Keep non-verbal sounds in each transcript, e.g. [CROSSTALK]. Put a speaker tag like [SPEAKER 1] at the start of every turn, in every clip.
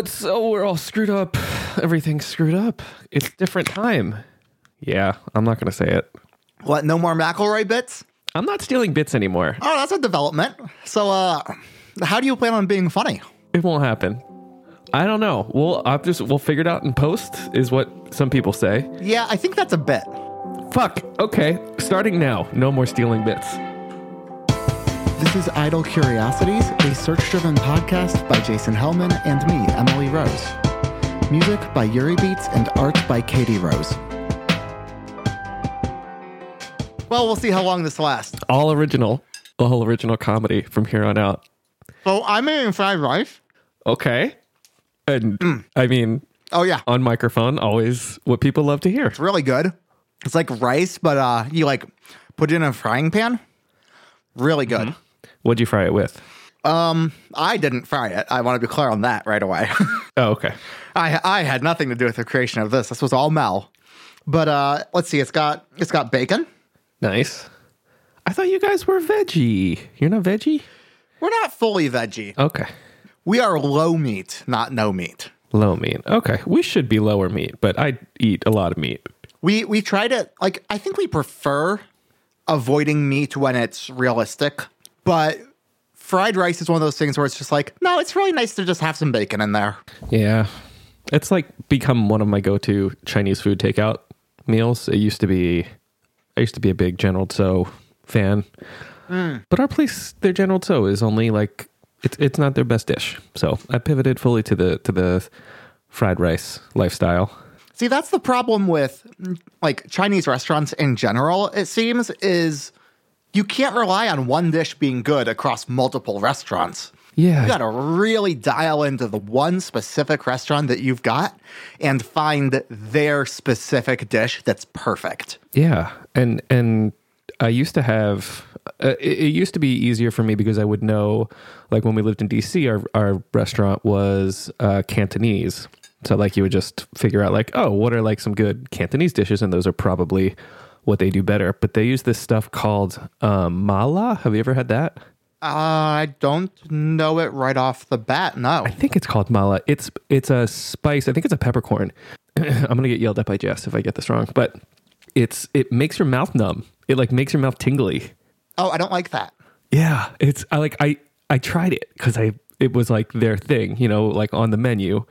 [SPEAKER 1] it's so we're all screwed up. Everything's screwed up. It's different time. Yeah, I'm not gonna say it.
[SPEAKER 2] What? No more McElroy bits?
[SPEAKER 1] I'm not stealing bits anymore.
[SPEAKER 2] Oh, that's a development. So, uh, how do you plan on being funny?
[SPEAKER 1] It won't happen. I don't know. We'll I'll just we'll figure it out in post. Is what some people say.
[SPEAKER 2] Yeah, I think that's a bit.
[SPEAKER 1] Fuck. Okay. Starting now. No more stealing bits.
[SPEAKER 2] This is Idle Curiosities, a search driven podcast by Jason Hellman and me, Emily Rose. Music by Yuri Beats and art by Katie Rose. Well, we'll see how long this lasts.
[SPEAKER 1] All original. All original comedy from here on out.
[SPEAKER 2] So I'm eating fried rice.
[SPEAKER 1] Okay. And I mean,
[SPEAKER 2] Oh yeah,
[SPEAKER 1] on microphone, always what people love to hear.
[SPEAKER 2] it's really good. It's like rice, but uh, you like put it in a frying pan. Really good.
[SPEAKER 1] What'd you fry it with?
[SPEAKER 2] Um, I didn't fry it. I want to be clear on that right away. [LAUGHS]
[SPEAKER 1] Oh, okay.
[SPEAKER 2] I I had nothing to do with the creation of this. This was all Mel. But uh, let's see. It's got it's got bacon.
[SPEAKER 1] Nice. I thought you guys were veggie. You're not veggie?
[SPEAKER 2] We're not fully veggie.
[SPEAKER 1] Okay.
[SPEAKER 2] We are low meat, not no meat.
[SPEAKER 1] Low meat. Okay. We should be lower meat, but I eat a lot of meat.
[SPEAKER 2] We we try to like I think we prefer avoiding meat when it's realistic, but fried rice is one of those things where it's just like, no, it's really nice to just have some bacon in there.
[SPEAKER 1] Yeah. It's like become one of my go-to Chinese food takeout meals. It used to be I used to be a big General Tso fan. Mm. But our place, their General Tso is only like it's it's not their best dish. So I pivoted fully to the to the fried rice lifestyle.
[SPEAKER 2] See, that's the problem with like Chinese restaurants in general, it seems, is you can't rely on one dish being good across multiple restaurants.
[SPEAKER 1] Yeah.
[SPEAKER 2] You got to really dial into the one specific restaurant that you've got and find their specific dish that's perfect.
[SPEAKER 1] Yeah, and and I used to have. Uh, it, it used to be easier for me because I would know, like when we lived in DC, our our restaurant was uh, Cantonese. So like you would just figure out like, oh, what are like some good Cantonese dishes, and those are probably what they do better. But they use this stuff called um, mala. Have you ever had that?
[SPEAKER 2] I don't know it right off the bat. No.
[SPEAKER 1] I think it's called mala. It's it's a spice. I think it's a peppercorn. [CLEARS THROAT] I'm gonna get yelled at by Jess if I get this wrong, but it's it makes your mouth numb. It like makes your mouth tingly.
[SPEAKER 2] Oh, I don't like that.
[SPEAKER 1] Yeah, it's I like I I tried it because I it was like their thing, you know, like on the menu.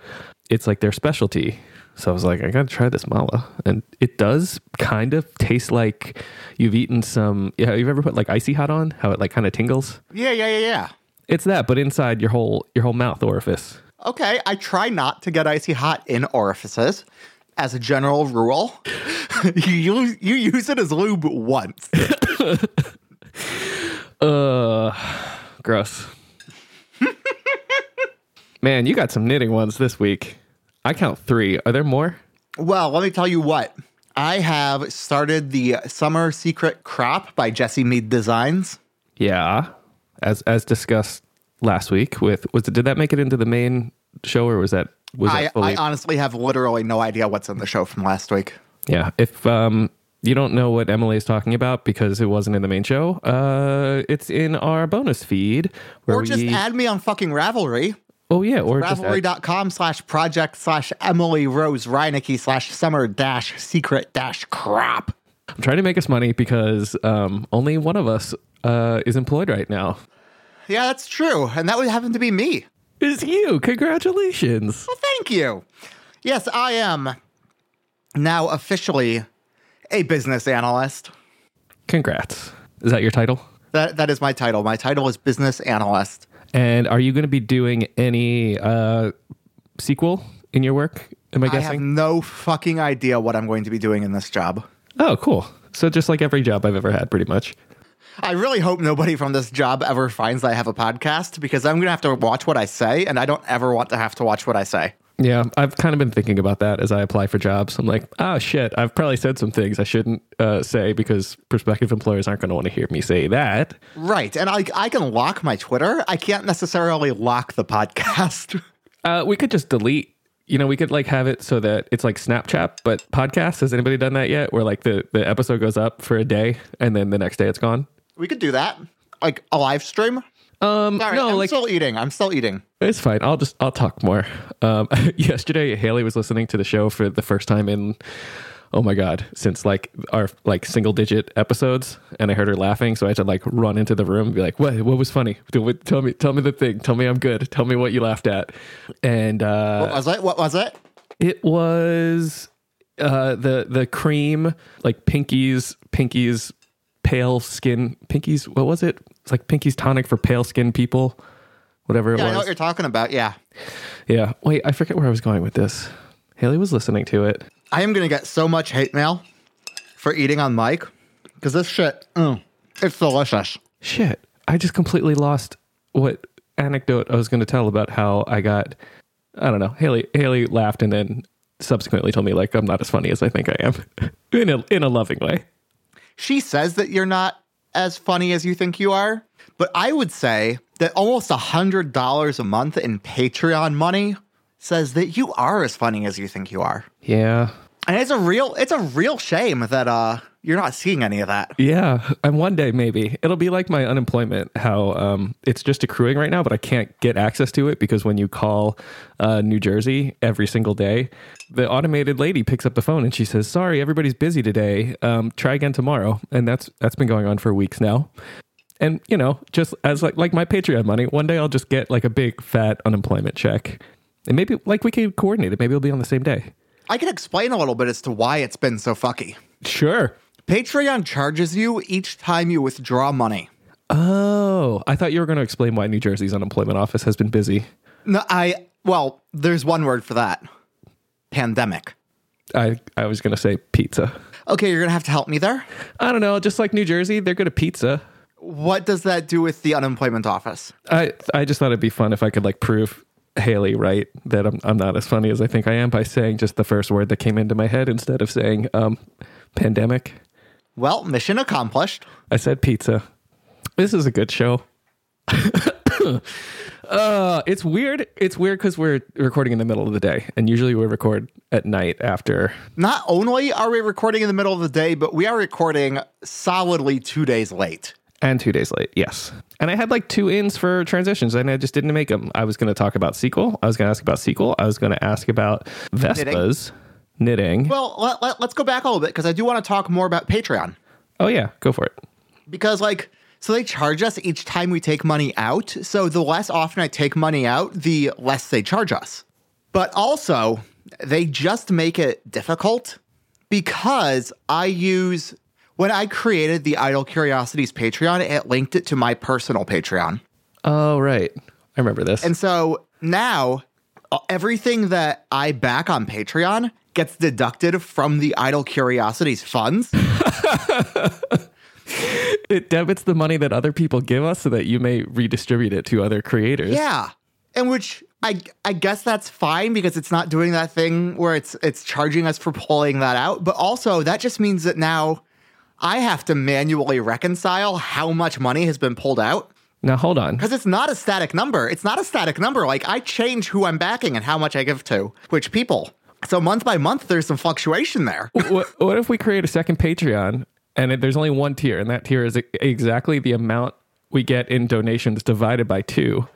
[SPEAKER 1] It's like their specialty. So I was like, I gotta try this mala, and it does kind of taste like you've eaten some. Yeah, you've ever put like icy hot on? How it like kind of tingles?
[SPEAKER 2] Yeah, yeah, yeah, yeah.
[SPEAKER 1] It's that, but inside your whole your whole mouth orifice.
[SPEAKER 2] Okay, I try not to get icy hot in orifices as a general rule. [LAUGHS] you, use, you use it as lube once. [LAUGHS]
[SPEAKER 1] Uh, gross. [LAUGHS] Man, you got some knitting ones this week. I count three. Are there more?
[SPEAKER 2] Well, let me tell you what. I have started the Summer Secret Crop by Jesse Mead Designs.
[SPEAKER 1] Yeah, as as discussed last week. With was it, did that make it into the main show or was that was
[SPEAKER 2] I,
[SPEAKER 1] that fully?
[SPEAKER 2] I honestly have literally no idea what's in the show from last week.
[SPEAKER 1] yeah, if um you don't know what Emily is talking about because it wasn't in the main show, uh, it's in our bonus feed where
[SPEAKER 2] Or just
[SPEAKER 1] we.
[SPEAKER 2] add me on fucking Ravelry.
[SPEAKER 1] Oh yeah, or
[SPEAKER 2] Ravelry.com slash project slash Emily Rose Reinecke slash summer dash secret dash crap.
[SPEAKER 1] I'm trying to make us money because um only one of us uh is employed right now.
[SPEAKER 2] Yeah, that's true. And that would happen to be me.
[SPEAKER 1] It's you? Congratulations.
[SPEAKER 2] Well, thank you. Yes, I am now officially a business analyst.
[SPEAKER 1] Congrats. Is that your title?
[SPEAKER 2] That that is my title. My title is business analyst.
[SPEAKER 1] And are you going to be doing any uh, SQL in your work? Am I guessing?
[SPEAKER 2] I have no fucking idea what I'm going to be doing in this job.
[SPEAKER 1] oh, cool. So just like every job I've ever had, pretty much.
[SPEAKER 2] I really hope nobody from this job ever finds that I have a podcast because I'm going to have to watch what I say, and I don't ever want to have to watch what I say.
[SPEAKER 1] Yeah, I've kind of been thinking about that as I apply for jobs. I'm like, oh shit, I've probably said some things I shouldn't uh, say because prospective employers aren't going to want to hear me say that.
[SPEAKER 2] Right. And I, I can lock my Twitter. I can't necessarily lock the podcast. [LAUGHS]
[SPEAKER 1] Uh, we could just delete. You know, we could like have it so that it's like Snapchat, but podcast. Has anybody done that yet? Where like the the episode goes up for a day and then the next day it's gone.
[SPEAKER 2] we could do that. Like a live stream.
[SPEAKER 1] Um,
[SPEAKER 2] Sorry,
[SPEAKER 1] no,
[SPEAKER 2] I'm
[SPEAKER 1] like
[SPEAKER 2] still eating. I'm still eating.
[SPEAKER 1] It's fine. I'll just I'll talk more. Um, [LAUGHS] yesterday, Haley was listening to the show for the first time in oh my god since like our like single digit episodes, and I heard her laughing, so I had to like run into the room and be like, "What? What was funny? Tell me, tell me the thing. Tell me I'm good. Tell me what you laughed at." And uh,
[SPEAKER 2] What was it? What was it?
[SPEAKER 1] it was uh, the the cream like Pinky's Pinky's pale skin Pinky's what was it? It's like Pinky's tonic for pale skin people. Whatever it
[SPEAKER 2] Yeah, I know what you're talking about. Yeah.
[SPEAKER 1] Yeah. Wait, I forget where I was going with this. Haley was listening to it.
[SPEAKER 2] I am going to get so much hate mail for eating on mic because this shit, mm, it's delicious.
[SPEAKER 1] Shit. I just completely lost what anecdote I was going to tell about how I got. I don't know. Haley Haley laughed and then subsequently told me like I'm not as funny as I think I am, [LAUGHS] in a in a loving way.
[SPEAKER 2] She says that you're not as funny as you think you are, but I would say that almost a hundred dollars a month in Patreon money says that you are as funny as you think you are.
[SPEAKER 1] Yeah.
[SPEAKER 2] And it's a real it's a real shame that uh you're not seeing any of that.
[SPEAKER 1] Yeah, and one day maybe it'll be like my unemployment. How um, it's just accruing right now, but I can't get access to it because when you call uh, New Jersey every single day, the automated lady picks up the phone and she says, "Sorry, everybody's busy today. Um, try again tomorrow." And that's that's been going on for weeks now. And you know, just as like like my Patreon money, one day I'll just get like a big fat unemployment check, and maybe like we can coordinate it. Maybe it'll be on the same day.
[SPEAKER 2] I can explain a little bit as to why it's been so fucky.
[SPEAKER 1] Sure.
[SPEAKER 2] Patreon charges you each time you withdraw money.
[SPEAKER 1] Oh, I thought you were going to explain why New Jersey's unemployment office has been busy.
[SPEAKER 2] No, I well, there's one word for that. Pandemic.
[SPEAKER 1] I, I was going to say pizza.
[SPEAKER 2] Okay, you're gonna have to help me there.
[SPEAKER 1] I don't know. Just like New Jersey, they're good at pizza.
[SPEAKER 2] What does that do with the unemployment office?
[SPEAKER 1] I I just thought it'd be fun if I could like prove Haley right that I'm I'm not as funny as I think I am by saying just the first word that came into my head instead of saying um pandemic.
[SPEAKER 2] Well, mission accomplished.
[SPEAKER 1] I said pizza. This is a good show. [COUGHS] uh, it's weird. It's weird because we're recording in the middle of the day, and usually we record at night after.
[SPEAKER 2] Not only are we recording in the middle of the day, but we are recording solidly two days late.
[SPEAKER 1] And two days late, yes. And I had like two ins for transitions, and I just didn't make them. I was going to talk about SQL. I was going to ask about SQL. I was going to ask about Vespas, knitting.
[SPEAKER 2] Well, let, let, let's go back a little bit because I do want to talk more about Patreon.
[SPEAKER 1] oh yeah, go for it.
[SPEAKER 2] because like so they charge us each time we take money out so the less often i take money out the less they charge us but also they just make it difficult because i use when i created the idle curiosities patreon it linked it to my personal patreon
[SPEAKER 1] Oh right, I remember this.
[SPEAKER 2] and so now uh, everything that i back on patreon gets deducted from the idle curiosities funds [LAUGHS]
[SPEAKER 1] it debits the money that other people give us so that you may redistribute it to other creators.
[SPEAKER 2] Yeah. And which I I guess that's fine because it's not doing that thing where it's it's charging us for pulling that out. But also that just means that now I have to manually reconcile how much money has been pulled out.
[SPEAKER 1] Now hold on.
[SPEAKER 2] Because it's not a static number. It's not a static number. Like I change who I'm backing and how much I give to which people. So month by month there's some fluctuation there. [LAUGHS]
[SPEAKER 1] what, what if we create a second Patreon and it, there's only one tier, and that tier is exactly the amount we get in donations divided by two,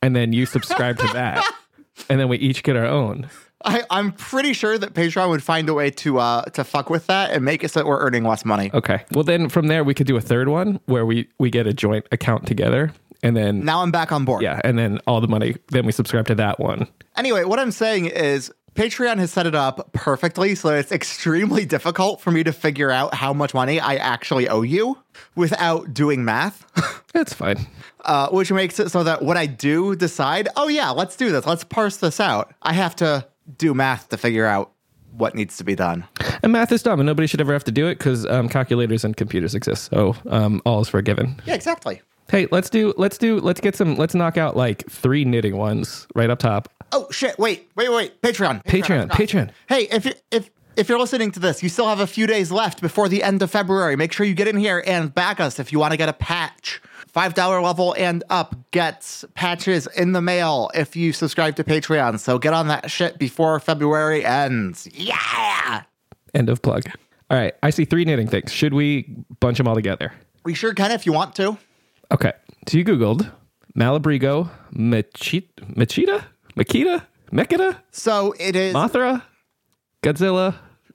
[SPEAKER 1] and then you subscribe to that, [LAUGHS] and then we each get our own.
[SPEAKER 2] I, I'm pretty sure that Patreon would find a way to uh to fuck with that and make it so that we're earning less money.
[SPEAKER 1] Okay. Well, then from there we could do a third one where we we get a joint account together, and then
[SPEAKER 2] Now I'm back on board.
[SPEAKER 1] yeah, and then all the money. Then we subscribe to that one.
[SPEAKER 2] Anyway, what I'm saying is Patreon has set it up perfectly so it's extremely difficult for me to figure out how much money I actually owe you without doing math, [LAUGHS]
[SPEAKER 1] That's fine.
[SPEAKER 2] uh, which makes it so that when I do decide, oh yeah, let's do this, let's parse this out, I have to do math to figure out what needs to be done.
[SPEAKER 1] And math is dumb, and nobody should ever have to do it because um, calculators and computers exist. So um, all is forgiven.
[SPEAKER 2] Yeah, exactly.
[SPEAKER 1] Hey, let's do let's do let's get some let's knock out like three knitting ones right up top.
[SPEAKER 2] Oh shit! Wait, wait, wait. Patreon,
[SPEAKER 1] Patreon,
[SPEAKER 2] I forgot.
[SPEAKER 1] Patreon.
[SPEAKER 2] Hey, if you if if you're listening to this, you still have a few days left before the end of February. Make sure you get in here and back us if you want to get a patch. Five dollar level and up gets patches in the mail if you subscribe to Patreon. So get on that shit before February ends. Yeah,
[SPEAKER 1] End of plug. All right, I see three knitting things. Should we bunch them all together?
[SPEAKER 2] we sure can if you want to.
[SPEAKER 1] Okay. So you googled Malabrigo, Machita, Machita, Makita, Mekita,
[SPEAKER 2] So it is
[SPEAKER 1] Mothra, Godzilla. [LAUGHS]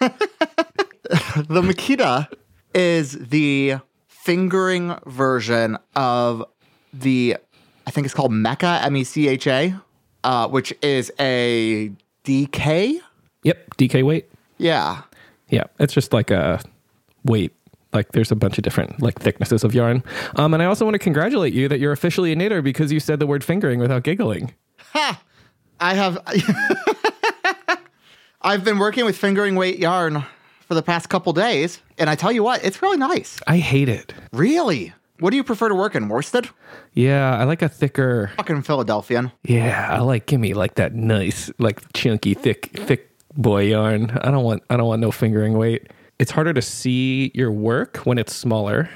[SPEAKER 2] the Makita is the fingering version of the I think it's called Mecha M E C H A, uh, which is a DK.
[SPEAKER 1] Yep, DK weight.
[SPEAKER 2] Yeah.
[SPEAKER 1] Yeah, it's just like a weight. Like there's a bunch of different like thicknesses of yarn. Um, and I also want to congratulate you that you're officially a knitter because you said the word fingering without giggling.
[SPEAKER 2] I have [LAUGHS] I've been working with fingering weight yarn for the past couple days, and I tell you what, it's really nice.
[SPEAKER 1] I hate it.
[SPEAKER 2] Really? What do you prefer to work in? Worsted?
[SPEAKER 1] Yeah, I like a thicker.
[SPEAKER 2] Fucking Philadelphian.
[SPEAKER 1] Yeah, I like give me like that nice, like chunky, thick, thick boy yarn. I don't want I don't want no fingering weight. It's harder to see your work when it's smaller.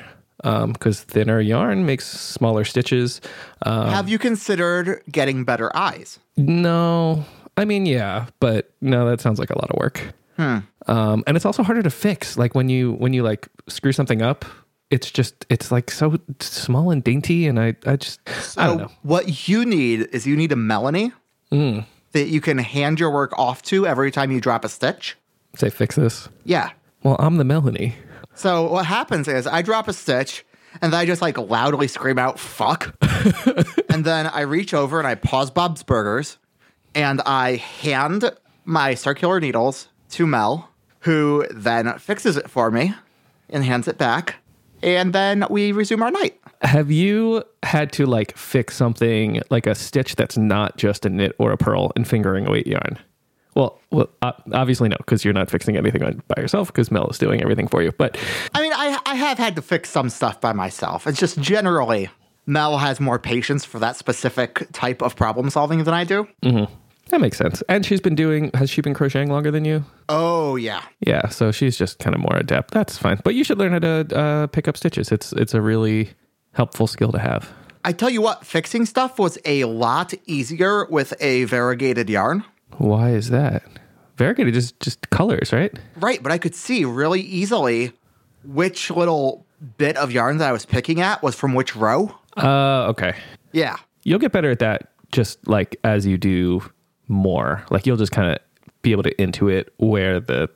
[SPEAKER 1] because thinner yarn makes smaller stitches. Um,
[SPEAKER 2] Have you considered getting better eyes?
[SPEAKER 1] no, I mean, yeah, but no, that sounds like a lot of work. Um, and it's also harder to fix. Like when you when you like screw something up, it's just it's like so small and dainty, and I I just I don't know.
[SPEAKER 2] What you need is you need a Melanie
[SPEAKER 1] Mm.
[SPEAKER 2] that you can hand your work off to every time you drop a stitch.
[SPEAKER 1] Say fix this.
[SPEAKER 2] Yeah.
[SPEAKER 1] Well, I'm the Melanie.
[SPEAKER 2] So what happens is I drop a stitch and then I just like loudly scream out fuck. [LAUGHS] and then I reach over and I pause Bob's Burgers and I hand my circular needles to Mel, who then fixes it for me and hands it back. And then we resume our night.
[SPEAKER 1] Have you had to like fix something like a stitch that's not just a knit or a purl and fingering a weight yarn? Well, well, uh, obviously no, because you're not fixing anything on, by yourself because Mel is doing everything for you. But
[SPEAKER 2] I mean, I, I have had to fix some stuff by myself. It's just generally Mel has more patience for that specific type of problem solving than I do.
[SPEAKER 1] That makes sense. And she's been doing. Has she been crocheting longer than you?
[SPEAKER 2] Oh, yeah.
[SPEAKER 1] Yeah, so she's just kind of more adept. That's fine. But you should learn how to uh, pick up stitches. It's it's a really helpful skill to have.
[SPEAKER 2] I tell you what, fixing stuff was a lot easier with a variegated yarn.
[SPEAKER 1] Why is that? Variegated is just colors, right?
[SPEAKER 2] Right, but I could see really easily which little bit of yarn that I was picking at was from which row.
[SPEAKER 1] Uh, okay.
[SPEAKER 2] Yeah.
[SPEAKER 1] You'll get better at that just like as you do more. Like you'll just kind of be able to intuit where the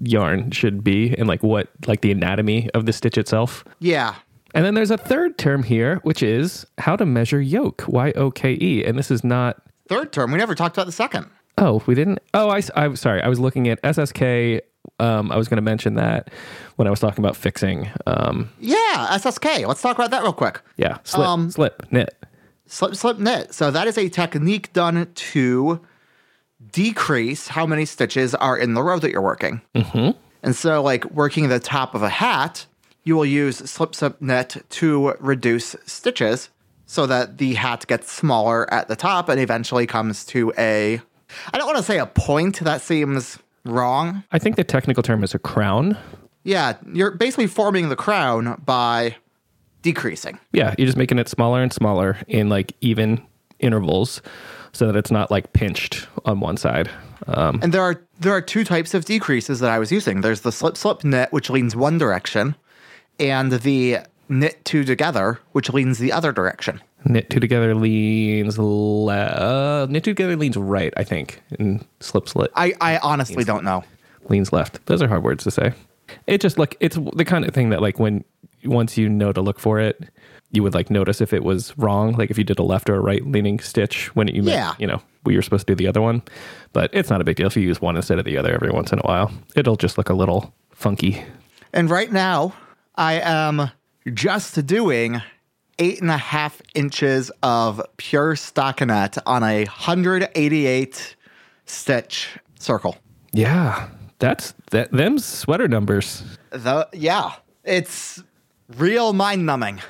[SPEAKER 1] yarn should be and like what like the anatomy of the stitch itself.
[SPEAKER 2] Yeah.
[SPEAKER 1] And then there's a third term here, which is how to measure yoke, Y O K E. And this is not
[SPEAKER 2] Third term, we never talked about the second.
[SPEAKER 1] Oh, we didn't. Oh, I, am sorry. I was looking at SSK. Um, I was going to mention that when I was talking about fixing. Um,
[SPEAKER 2] Yeah, SSK. Let's talk about that real quick.
[SPEAKER 1] yeah, slip,
[SPEAKER 2] Um,
[SPEAKER 1] slip, knit.
[SPEAKER 2] Slip, slip, knit. So that is a technique done to decrease how many stitches are in the row that you're working. Mm-hmm. And so, like working the top of a hat, you will use slip, slip, knit to reduce stitches so that the hat gets smaller at the top and eventually comes to a. I don't want to say a point. That seems wrong.
[SPEAKER 1] I think the technical term is a crown.
[SPEAKER 2] Yeah, you're basically forming the crown by decreasing.
[SPEAKER 1] Yeah, you're just making it smaller and smaller in like even intervals, so that it's not like pinched on one side. Um,
[SPEAKER 2] And there are there are two types of decreases that I was using. There's the slip slip knit, which leans one direction, and the knit two together, which leans the other direction.
[SPEAKER 1] knit two together leans le- uh, knit two together leans right, I think, and slip slip.
[SPEAKER 2] I, I honestly don't know.
[SPEAKER 1] leans left. Those are hard words to say. It just like it's the kind of thing that like when once you know to look for it, you would like notice if it was wrong, like if you did a left or a right leaning stitch when you meant,
[SPEAKER 2] Yeah.
[SPEAKER 1] you know we were supposed to do the other one. But it's not a big deal if you use one instead of the other every once in a while. It'll just look a little funky.
[SPEAKER 2] And right now, I am just doing eight and a half inches of pure stockinette on a 188 stitch circle.
[SPEAKER 1] Yeah, that's that. Them's sweater numbers.
[SPEAKER 2] The yeah, it's real mind numbing.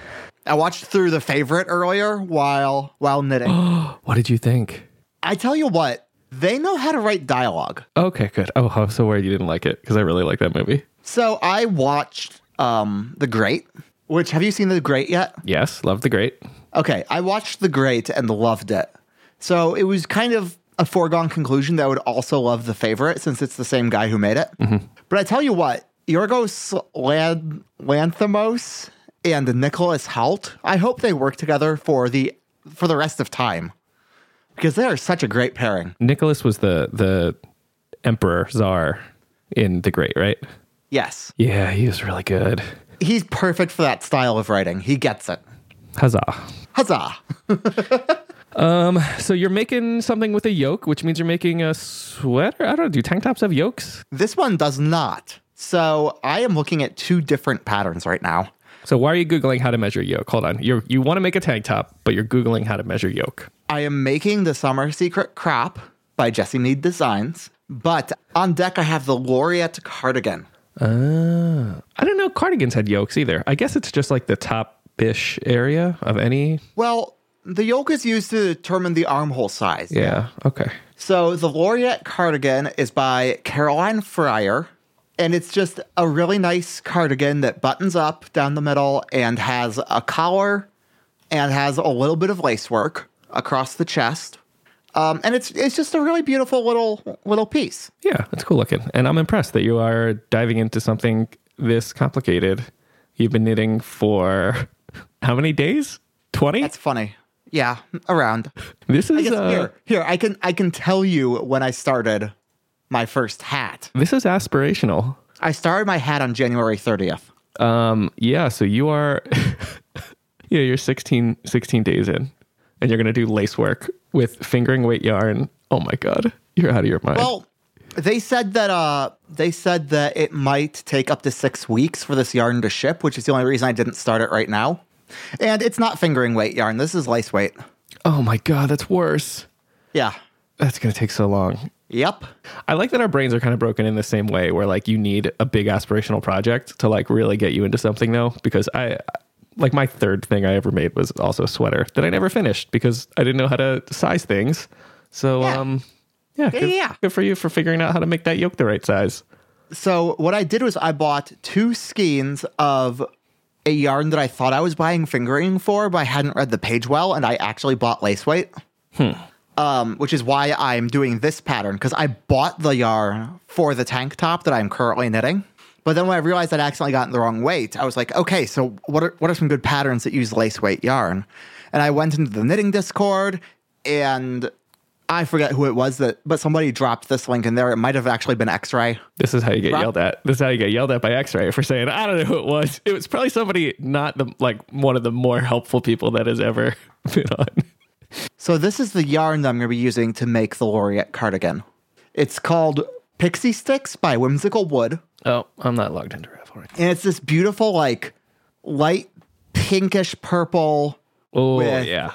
[SPEAKER 2] I watched through the favorite earlier while while knitting. [GASPS]
[SPEAKER 1] What did you think?
[SPEAKER 2] I tell you what, they know how to write dialogue.
[SPEAKER 1] Okay, good. Oh, I'm so worried you didn't like it because I really like that movie.
[SPEAKER 2] So I watched um The Great, which have you seen The Great yet?
[SPEAKER 1] Yes, love the great.
[SPEAKER 2] Okay, I watched The Great and loved it. So it was kind of a foregone conclusion that I would also love The Favorite since it's the same guy who made it. But I tell you what, Yorgos Lan- Lanthimos and Nicholas Hoult. I hope they work together for the for the rest of time because they are such a great pairing.
[SPEAKER 1] Nicholas was the the emperor czar in The Great, right?
[SPEAKER 2] Yes,
[SPEAKER 1] Yeah, he was really good.
[SPEAKER 2] he's perfect for that style of writing. He gets it.
[SPEAKER 1] Huzzah.
[SPEAKER 2] Huzzah! [LAUGHS]
[SPEAKER 1] um, So you're making something with a yoke, which means you're making a sweater. I don't know. Do tank tops have yokes?
[SPEAKER 2] This one does not. So I am looking at two different patterns right now.
[SPEAKER 1] So why are you googling how to measure yoke? Hold on. You you want to make a tank top, but you're googling how to measure yoke.
[SPEAKER 2] I am making the Summer Secret Crop by Jesse Need Designs, but on deck I have the Laureate cardigan.
[SPEAKER 1] Uh, I don't know. Cardigans had yokes either. I guess it's just like the top ish area of any.
[SPEAKER 2] Well, the yoke is used to determine the armhole size.
[SPEAKER 1] Yeah. Okay.
[SPEAKER 2] So the Laureate cardigan is by Caroline Fryer, and it's just a really nice cardigan that buttons up down the middle and has a collar and has a little bit of lace work across the chest. Um, and it's it's just a really beautiful little little piece.
[SPEAKER 1] Yeah, it's cool looking, and I'm impressed that you are diving into something this complicated. You've been knitting for [LAUGHS] how many days? Twenty.
[SPEAKER 2] That's funny. Yeah, around. [LAUGHS]
[SPEAKER 1] This is
[SPEAKER 2] guess
[SPEAKER 1] uh,
[SPEAKER 2] here, here I can I can tell you when I started my first hat.
[SPEAKER 1] this is aspirational.
[SPEAKER 2] I started my hat on January 30th.
[SPEAKER 1] Um, yeah, so you are, [LAUGHS] yeah, you're 16, 16 days in, and you're gonna do lace work with fingering weight yarn. Oh my god, you're out of your mind.
[SPEAKER 2] Well, they said that uh they said that it might take up to 6 weeks for this yarn to ship, which is the only reason I didn't start it right now. And it's not fingering weight yarn. This is lace weight.
[SPEAKER 1] oh my god, that's worse.
[SPEAKER 2] Yeah.
[SPEAKER 1] That's gonna take so long.
[SPEAKER 2] Yep.
[SPEAKER 1] I like that our brains are kind of broken in the same way, where like you need a big aspirational project to like really get you into something, though. Because I, like, my third thing I ever made was also a sweater that I never finished because I didn't know how to size things. So,
[SPEAKER 2] Yeah.
[SPEAKER 1] um, yeah, good,
[SPEAKER 2] yeah.
[SPEAKER 1] good for you for figuring out how to make that yoke the right size.
[SPEAKER 2] So what I did was I bought two skeins of a yarn that I thought I was buying fingering for, but I hadn't read the page well, and I actually bought lace weight. Um, which is why I'm doing this pattern because I bought the yarn for the tank top that I'm currently knitting. But then when I realized I'd accidentally gotten the wrong weight, I was like, okay, so what are what are some good patterns that use lace weight yarn? And I went into the knitting Discord and I forget who it was that, but somebody dropped this link in there. It might have actually been X-Ray.
[SPEAKER 1] This is how you get
[SPEAKER 2] Rob-
[SPEAKER 1] yelled at. This is how you get yelled at by X-Ray for saying, "I don't know who it was." It was probably somebody not the like one of the more helpful people that has ever [LAUGHS] been on.
[SPEAKER 2] So this is the yarn that I'm going to be using to make the Laureate cardigan. It's called Pixie Sticks by Whimsical Wood,
[SPEAKER 1] Oh, I'm not logged into Ravelry.
[SPEAKER 2] and it's this beautiful like light pinkish purple
[SPEAKER 1] Oh
[SPEAKER 2] With-
[SPEAKER 1] yeah.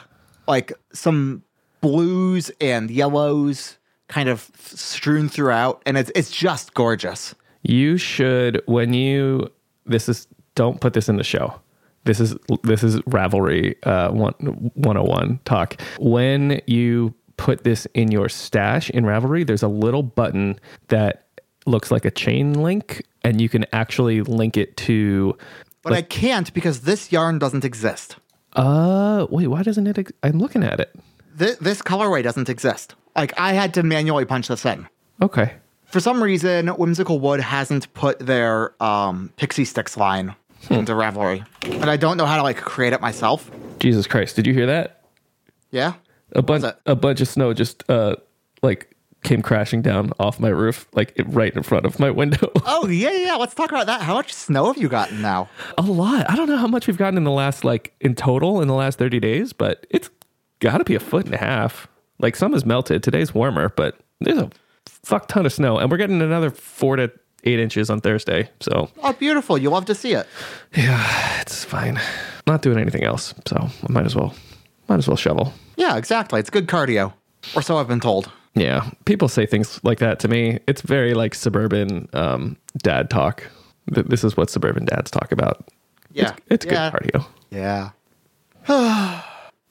[SPEAKER 2] like some blues and yellows kind of strewn throughout and it's it's just gorgeous.
[SPEAKER 1] You should when you this is don't put this in the show. This is this is Ravelry uh one, 101 talk. When you put this in your stash in Ravelry, there's a little button that looks like a chain link and you can actually link it to
[SPEAKER 2] But I can't because this yarn doesn't exist.
[SPEAKER 1] uh wait, why doesn't it ex- I'm looking at it.
[SPEAKER 2] This, this colorway doesn't exist. Like I had to manually punch this in.
[SPEAKER 1] Okay.
[SPEAKER 2] For some reason, Whimsical Wood hasn't put their um, Pixie Sticks line into Ravelry, and I don't know how to like create it myself.
[SPEAKER 1] Jesus Christ, did you hear that?
[SPEAKER 2] Yeah,
[SPEAKER 1] A bunch a bunch of snow just uh like came crashing down off my roof like it- right in front of my [LAUGHS] window.
[SPEAKER 2] Oh yeah, yeah. yeah. Let's talk about that. How much snow have you gotten now?
[SPEAKER 1] A lot. I don't know how much we've gotten in the last like in total in the last 30 days, but it's got to be a foot and a half. Like some is melted. Today's warmer, but there's a fuck ton of snow, and we're getting another four to eight inches on Thursday. So
[SPEAKER 2] Oh, beautiful. You love to see it.
[SPEAKER 1] yeah, it's fine. Not doing anything else, so I might as well might as well shovel.
[SPEAKER 2] Yeah, exactly. It's good cardio, or so I've been told.
[SPEAKER 1] Yeah, people say things like that to me. It's very like suburban um, dad talk. This is what suburban dads talk about.
[SPEAKER 2] Yeah,
[SPEAKER 1] It's, it's
[SPEAKER 2] yeah.
[SPEAKER 1] good cardio.
[SPEAKER 2] Yeah. [SIGHS]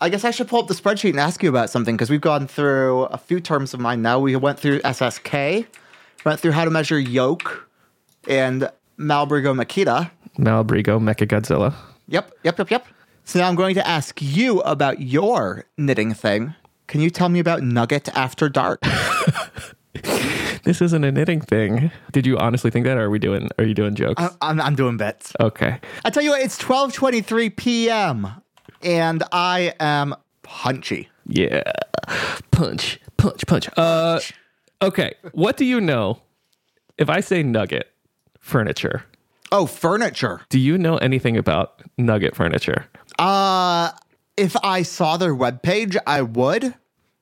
[SPEAKER 2] I guess I should pull up the spreadsheet and ask you about something because we've gone through a few terms of mine now. We went through SSK, went through how to measure yoke, and Malabrigo Makita.
[SPEAKER 1] Malabrigo, Mecha Godzilla.
[SPEAKER 2] Yep, yep, yep, yep. So now I'm going to ask you about your knitting thing. Can you tell me about Nugget After Dark? [LAUGHS]
[SPEAKER 1] this isn't a knitting thing. Did you honestly think that, or are we doing? Are you doing jokes?
[SPEAKER 2] I- I'm, I'm doing bits.
[SPEAKER 1] okay.
[SPEAKER 2] I tell you what, it's 12:23 p.m. and I am punchy.
[SPEAKER 1] Yeah. Punch, punch, punch. Uh, okay. What do you know? If I say Nugget furniture,
[SPEAKER 2] Oh, furniture.
[SPEAKER 1] do you know anything about Nugget furniture?
[SPEAKER 2] Uh, if I saw their webpage, I would,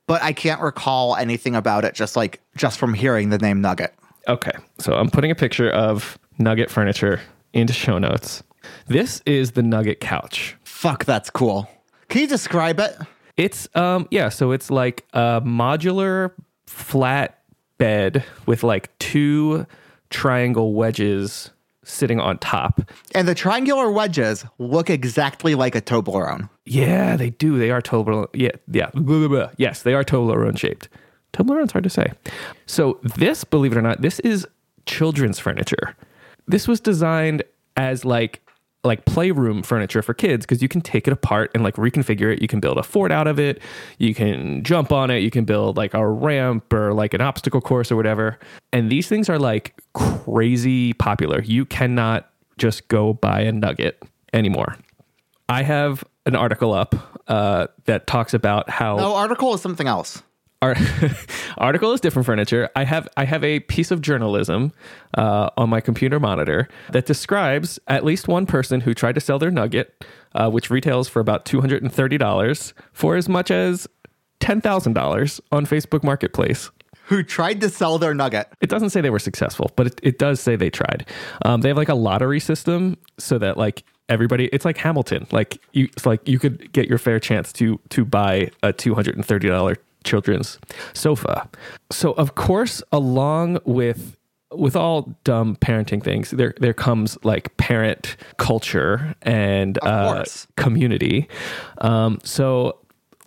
[SPEAKER 2] but I can't recall anything about it just like just from hearing the name Nugget.
[SPEAKER 1] Okay. So I'm putting a picture of Nugget furniture into show notes. This is the Nugget couch.
[SPEAKER 2] Fuck, that's cool. Can you describe it?
[SPEAKER 1] It's um yeah, so it's like a modular flat bed with like two triangle wedges sitting on top.
[SPEAKER 2] And the triangular wedges look exactly like a Toblerone.
[SPEAKER 1] Yeah, they do. They are Toblerone. Yeah, yeah. Blah, blah, blah. Yes, they are Toblerone shaped. Toblerone's hard to say. So this, believe it or not, this is children's furniture. This was designed as like like playroom furniture for kids because you can take it apart and like reconfigure it. You can build a fort out of it. You can jump on it. You can build like a ramp or like an obstacle course or whatever. And these things are like crazy popular. You cannot just go buy a nugget anymore. I have an article up uh, that talks about how
[SPEAKER 2] No, article is something else
[SPEAKER 1] art, [LAUGHS] article is different furniture. I have I have a piece of journalism uh, on my computer monitor that describes at least one person who tried to sell their nugget, uh, which retails for about two hundred and thirty dollars, for as much as ten thousand dollars on Facebook Marketplace.
[SPEAKER 2] Who tried to sell their nugget?
[SPEAKER 1] It doesn't say they were successful, but it, it does say they tried. Um, they have like a lottery system so that like everybody it's like hamilton like you it's like you could get your fair chance to to buy a $230 children's sofa. So of course, along with with all dumb parenting things, there there comes like parent culture and uh, community. Um, so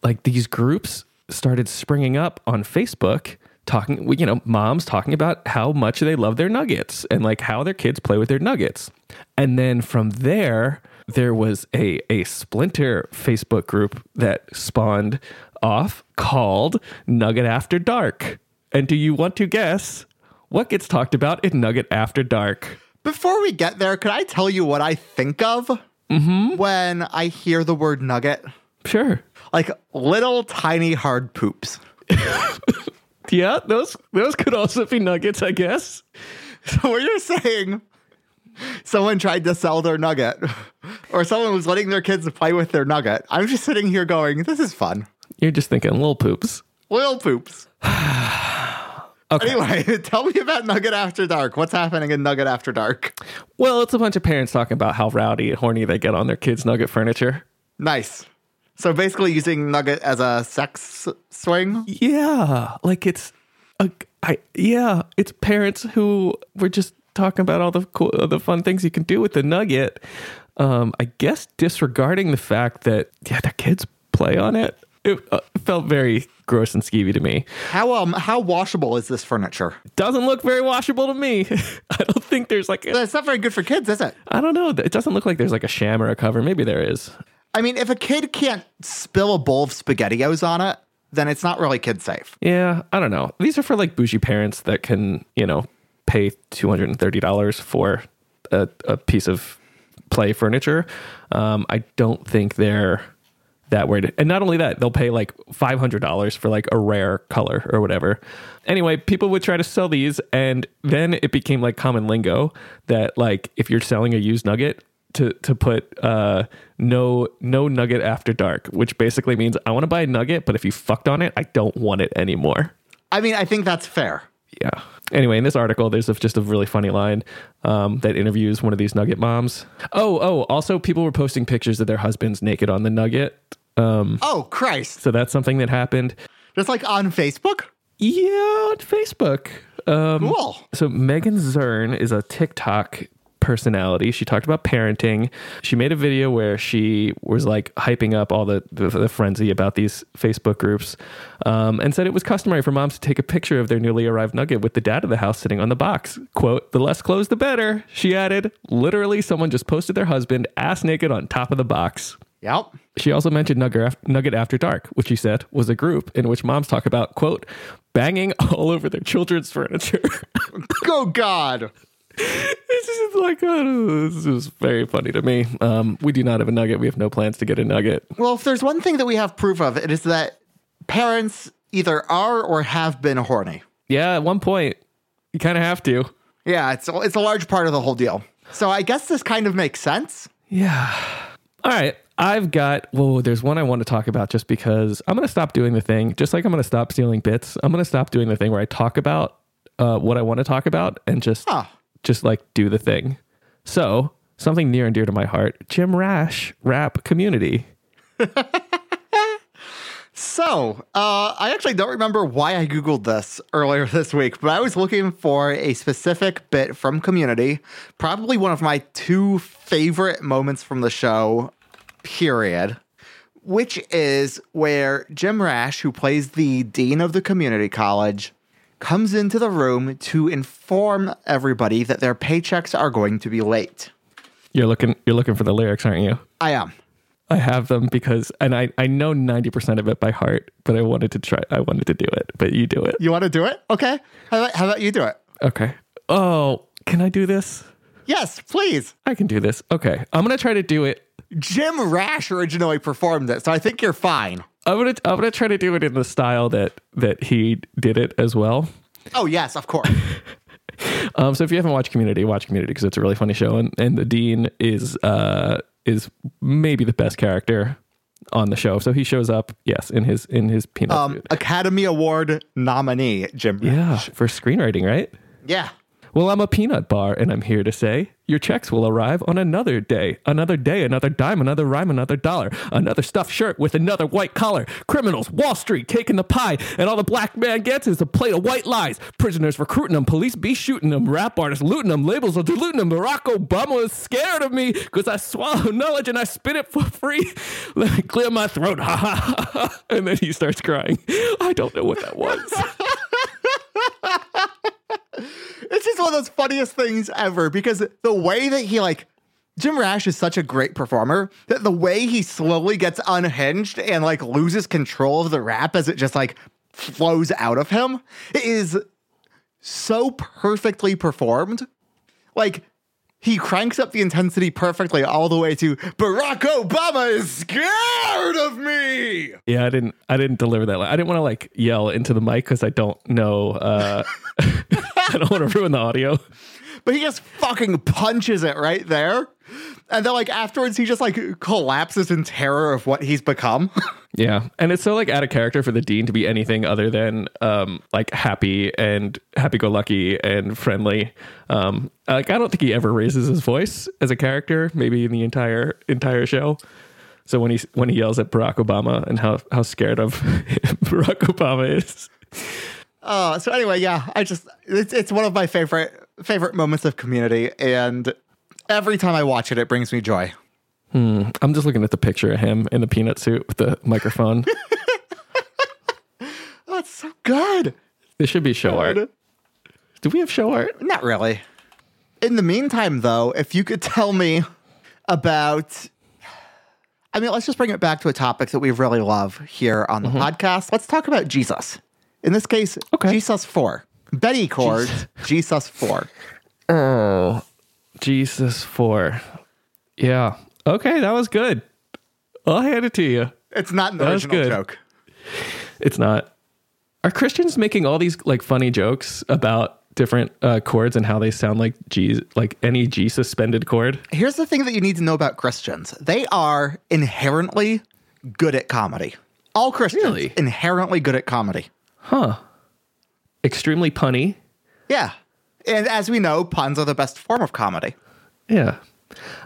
[SPEAKER 1] like these groups started springing up on Facebook talking you know moms talking about how much they love their nuggets and like how their kids play with their nuggets and then from there there was a a splinter facebook group that spawned off called nugget after dark and do you want to guess what gets talked about in nugget after dark
[SPEAKER 2] Before we get there, could I tell you what I think of mm-hmm. when I hear the word nugget?
[SPEAKER 1] sure
[SPEAKER 2] Like little tiny hard poops. [LAUGHS]
[SPEAKER 1] yeah those those could also be nuggets i guess [LAUGHS]
[SPEAKER 2] So what you're saying, someone tried to sell their nugget, or someone was letting their kids play with their nugget. I'm just sitting here going, this is fun.
[SPEAKER 1] You're just thinking little poops
[SPEAKER 2] Little poops. [SIGHS] [SIGHS]
[SPEAKER 1] Okay.
[SPEAKER 2] Anyway, [LAUGHS] tell me about Nugget After Dark. What's happening in Nugget After Dark?
[SPEAKER 1] Well, it's a bunch of parents talking about how rowdy and horny they get on their kids' nugget furniture.
[SPEAKER 2] Nice. So basically, using Nugget as a sex swing.
[SPEAKER 1] Yeah, like it's a, I yeah, it's parents who were just talking about all the cool, the fun things you can do with the nugget. Um, I guess disregarding the fact that yeah, their kids play on it. It uh, felt very gross and skeevy to me.
[SPEAKER 2] How um how washable is this furniture?
[SPEAKER 1] Doesn't look very washable to me. [LAUGHS] I don't think there's like a,
[SPEAKER 2] It's not very good for kids, is it?
[SPEAKER 1] I don't know. It doesn't look like there's like a sham or a cover. Maybe there is.
[SPEAKER 2] I mean, if a kid can't spill a bowl of SpaghettiOs on it, then it's not really kid safe.
[SPEAKER 1] Yeah, I don't know. These are for like bougie parents that can, you know, pay two hundred and thirty dollars for a, a piece of play furniture. Um, I don't think they're that worried. And not only that, they'll pay like five hundred dollars for like a rare color or whatever. Anyway, people would try to sell these, and then it became like common lingo that like if you're selling a used nugget. To, to put uh, no no nugget after dark, which basically means I want to buy a nugget, but if you fucked on it, I don't want it anymore.
[SPEAKER 2] I mean, I think that's fair.
[SPEAKER 1] Yeah. Anyway, in this article, there's a, just a really funny line um, that interviews one of these nugget moms. Oh, oh, also, people were posting pictures of their husbands naked on the nugget. Um,
[SPEAKER 2] Oh Christ!
[SPEAKER 1] so that's something that happened.
[SPEAKER 2] Just like on Facebook.
[SPEAKER 1] Yeah, on Facebook. Um,
[SPEAKER 2] Cool.
[SPEAKER 1] So Megan Zern is a TikTok personality. She talked about parenting. She made a video where she was like hyping up all the the, the frenzy about these Facebook groups, um, and said it was customary for moms to take a picture of their newly arrived nugget with the dad of the house sitting on the box. "Quote: The less clothes, the better." She added, "Literally, someone just posted their husband ass naked on top of the box."
[SPEAKER 2] Yep.
[SPEAKER 1] She also mentioned Nugget After Dark, which she said was a group in which moms talk about, quote, banging [LAUGHS] all over their children's furniture. [LAUGHS]
[SPEAKER 2] oh God.
[SPEAKER 1] it's just like, oh, this is very funny to me. Um, we do not have a nugget. We have no plans to get a nugget.
[SPEAKER 2] Well, if there's one thing that we have proof of, it is that parents either are or have been horny.
[SPEAKER 1] Yeah, at one point, you kind of have to.
[SPEAKER 2] Yeah, it's it's a large part of the whole deal. So I guess this kind of makes sense.
[SPEAKER 1] Yeah. All right. I've got, whoa, there's one I want to talk about just because I'm going to stop doing the thing, just like I'm going to stop stealing bits. I'm going to stop doing the thing where I talk about uh, what I want to talk about and just,
[SPEAKER 2] Huh.
[SPEAKER 1] just like do the thing. So, something near and dear to my heart Jim Rash rap community. [LAUGHS]
[SPEAKER 2] So, uh, I actually don't remember why I Googled this earlier [LAUGHS] this week, but I was looking for a specific bit from Community, probably one of my two favorite moments from the show, period, which is where Jim Rash, who plays the dean of the community college, comes into the room to inform everybody that their paychecks are going to be late.
[SPEAKER 1] You're looking, you're looking for the lyrics, aren't you?
[SPEAKER 2] I am.
[SPEAKER 1] I have them because, and I, I know 90% of it by heart, but I wanted to try, I wanted to do it, but you do it.
[SPEAKER 2] You want to do it? Okay. How about, how about you do it?
[SPEAKER 1] Okay. Oh, can I do this?
[SPEAKER 2] Yes, please.
[SPEAKER 1] I can do this. Okay. I'm going to try to do it.
[SPEAKER 2] Jim Rash originally performed it, so I think you're fine.
[SPEAKER 1] I'm going to, I'm going to try to do it in the style that, that he did it as well.
[SPEAKER 2] Oh, yes, of course. [LAUGHS]
[SPEAKER 1] Um, so if you haven't watched Community, watch Community because it's a really funny show, and, and the dean is uh, is maybe the best character on the show. So he shows up, yes, in his in his peanut
[SPEAKER 2] um. Academy Award nominee, Jim Rash.
[SPEAKER 1] Yeah, for screenwriting, right?
[SPEAKER 2] Yeah.
[SPEAKER 1] Well, I'm a peanut bar, and I'm here to say your checks will arrive on another day. Another day, another dime, another rhyme, another dollar. Another stuffed shirt with another white collar. Criminals, Wall Street taking the pie, and all the black man gets is a plate of white lies. Prisoners recruiting them, police be shooting them, rap artists looting them, labels are diluting them. Barack Obama is scared of me because I swallow [LAUGHS] knowledge and I spit it for free. [LAUGHS] Let me clear my throat. Ha ha ha. And then he starts crying. I don't know what that was. [LAUGHS]
[SPEAKER 2] It's just one of those funniest things ever because the way that he, like, Jim Rash is such a great performer that the way he slowly gets unhinged and, like, loses control of the rap as it just, like, flows out of him is so perfectly performed. Like, he cranks up the intensity perfectly all the way to Barack Obama is scared of me.
[SPEAKER 1] Yeah, I didn't. I didn't deliver that. I didn't want to like yell into the mic because I don't know. Uh, [LAUGHS] I don't want to ruin the audio.
[SPEAKER 2] But he just fucking punches it right there. And then like afterwards he just like collapses in terror of what he's become. [LAUGHS]
[SPEAKER 1] Yeah, and it's so like out of character for the dean to be anything other than um, like happy and happy-go-lucky and friendly. Um, like I don't think he ever raises his voice as a character, maybe in the entire entire show. So when he when he yells at Barack Obama and how how scared of [LAUGHS] Barack Obama is.
[SPEAKER 2] Uh, so anyway, yeah, I just it's it's one of my favorite favorite moments of community and every time I watch it it brings me joy.
[SPEAKER 1] I'm just looking at the picture of him in the peanut suit with the microphone. [LAUGHS]
[SPEAKER 2] Oh, it's so good.
[SPEAKER 1] this should be show art. Do we have show art?
[SPEAKER 2] Not really. In the meantime, though, if you could tell me about. I mean, let's just bring it back to a topic that we really love here on the podcast. Let's talk about Jesus. In this case,
[SPEAKER 1] Okay.
[SPEAKER 2] Jesus 4. Betty chords, Jesus 4. [LAUGHS]
[SPEAKER 1] Oh, Jesus four. Yeah. Okay, that was good. I'll hand it to you.
[SPEAKER 2] It's not an
[SPEAKER 1] That
[SPEAKER 2] original
[SPEAKER 1] good.
[SPEAKER 2] joke.
[SPEAKER 1] It's not. Are Christians making all these like funny jokes about different uh, chords and how they sound like G, like any G suspended chord?
[SPEAKER 2] Here's the thing that you need to know about Christians they are inherently good at comedy. All Christians
[SPEAKER 1] Really?
[SPEAKER 2] inherently good at comedy.
[SPEAKER 1] Huh. Extremely punny.
[SPEAKER 2] Yeah. And as we know, puns are the best form of comedy.
[SPEAKER 1] Yeah.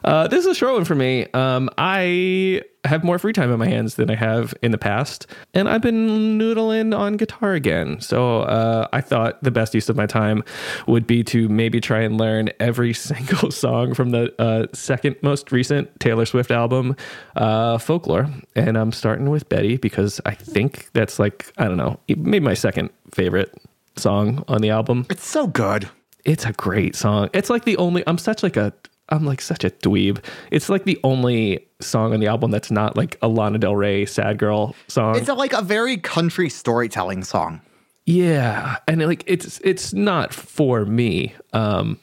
[SPEAKER 1] Uh, this is a short one for me. Um, I have more free time in my hands than I have in the past, and I've been noodling on guitar again. So uh, I thought the best use of my time would be to maybe try and learn every [LAUGHS] single song from the uh, second most recent Taylor Swift album, uh, Folklore. And I'm starting with Betty because I think that's like, I don't know, maybe my second favorite song on the album
[SPEAKER 2] It's so good.
[SPEAKER 1] it's a great song. It's like the only I'm such like a I'm like such a dweeb. It's like the only song on the album that's not like a Lana Del Rey sad girl song.
[SPEAKER 2] It's a, like a very country storytelling song.
[SPEAKER 1] Yeah, and like it's it's not for me um,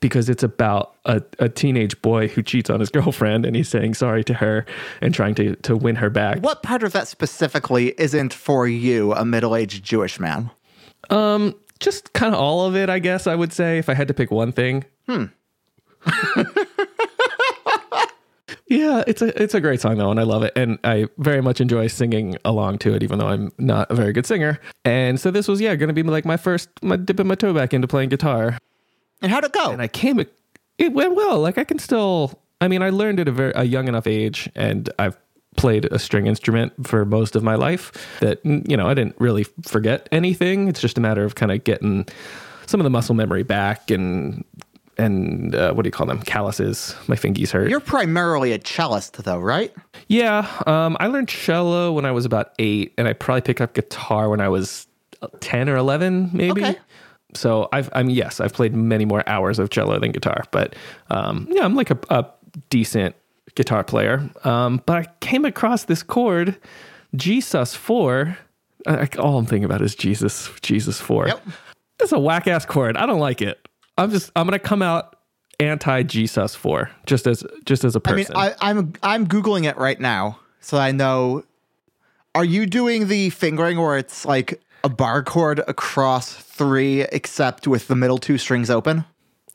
[SPEAKER 1] because it's about a, a teenage boy who cheats on his [LAUGHS] girlfriend and he's saying sorry to her and trying to to win her back.
[SPEAKER 2] What part of that specifically isn't for you, a middle aged Jewish man?
[SPEAKER 1] Um, just kind of all of it, I guess I would say if I had to pick one thing. Hmm. [LAUGHS] yeah, it's a it's a great song though, and I love it, and I very much enjoy singing along to it, even though I'm not a very good singer. And so this was yeah going to be like my first my dipping my toe back into playing guitar,
[SPEAKER 2] And how'd it go?
[SPEAKER 1] and I came it went well. Like I can still, I mean, I learned at a very a young enough age, and I've played a string instrument for most of my life. That you know, I didn't really forget anything. It's just a matter of kind of getting some of the muscle memory back and and uh, what do you call them? Calluses. My fingies hurt.
[SPEAKER 2] You're primarily a cellist, though, right?
[SPEAKER 1] Yeah, um, I learned cello when I was about eight, and I probably picked up guitar when I was ten or eleven, maybe.
[SPEAKER 2] Okay.
[SPEAKER 1] So I've, I mean, yes, I've played many more hours of cello than guitar, but um, yeah, I'm like a, a decent guitar player. Um, but I came across this chord, G sus four. I, all I'm thinking about is Jesus, Jesus four.
[SPEAKER 2] Yep.
[SPEAKER 1] It's a whack ass chord. I don't like it. I'm just, I'm gonna come out anti GSUS four just as, just as a
[SPEAKER 2] I mean,
[SPEAKER 1] person.
[SPEAKER 2] I, I'm I'm googling it right now, so I know. Are you doing the fingering where it's like a bar chord across three, except with the middle two strings open?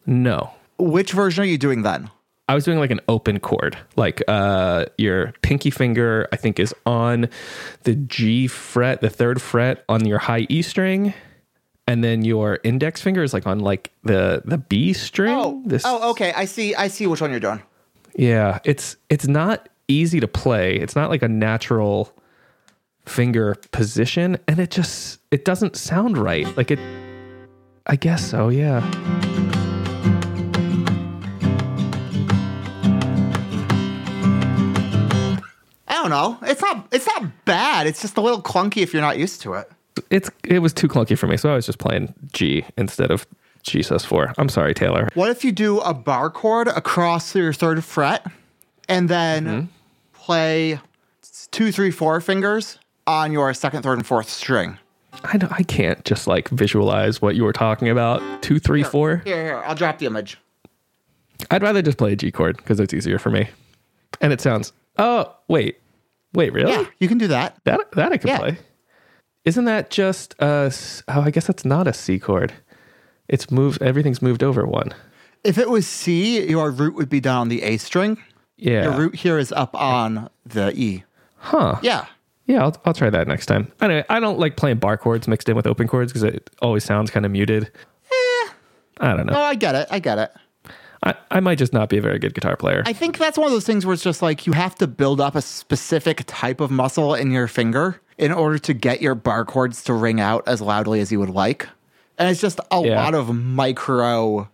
[SPEAKER 1] no,
[SPEAKER 2] Which version are you doing then?
[SPEAKER 1] I was doing like an open chord, like uh, your pinky finger, I think, is on the G fret, the third fret on your high E string, and then your index finger is like on like the the B string.
[SPEAKER 2] Oh,
[SPEAKER 1] This-
[SPEAKER 2] oh, okay. I see. I see which one you're doing.
[SPEAKER 1] yeah. It's it's not easy to play. It's not like a natural finger position, and it just it doesn't sound right. Like it. I guess so. Yeah.
[SPEAKER 2] I don't know. It's not. It's not bad. It's just a little clunky if you're not used to it.
[SPEAKER 1] It's it was too clunky for me, so I was just playing G instead of G sus four. I'm sorry, Taylor.
[SPEAKER 2] What if you do a bar chord across your third fret, and then
[SPEAKER 1] Mm-hmm.
[SPEAKER 2] play two, three, four fingers on your second, third, and fourth string?
[SPEAKER 1] I don't, I can't just like visualize what you were talking about. Two, three, four.
[SPEAKER 2] Here, here. I'll drop the image.
[SPEAKER 1] I'd rather just play a G chord because it's easier for me, and it sounds. Oh wait, wait, really?
[SPEAKER 2] Yeah, you can do that.
[SPEAKER 1] That that I can
[SPEAKER 2] Yeah.
[SPEAKER 1] play. Isn't that just a? s- Oh, I guess that's not a C chord. It's moved. Everything's moved over one.
[SPEAKER 2] If it was C, your root would be down on the A string.
[SPEAKER 1] Yeah.
[SPEAKER 2] Your root here is up on the E.
[SPEAKER 1] Huh.
[SPEAKER 2] Yeah.
[SPEAKER 1] Yeah, I'll, I'll try that next time. Anyway, I don't like playing bar chords mixed in with open chords because it always sounds kind of muted. Eh. I don't know.
[SPEAKER 2] No, I get it. I get it.
[SPEAKER 1] I, I might just not be a very good guitar player.
[SPEAKER 2] I think that's one of those things where it's just like you have to build up a specific type of muscle in your finger in order to get your bar chords to ring out as loudly as you would like. And it's just a
[SPEAKER 1] Yeah.
[SPEAKER 2] lot of micro,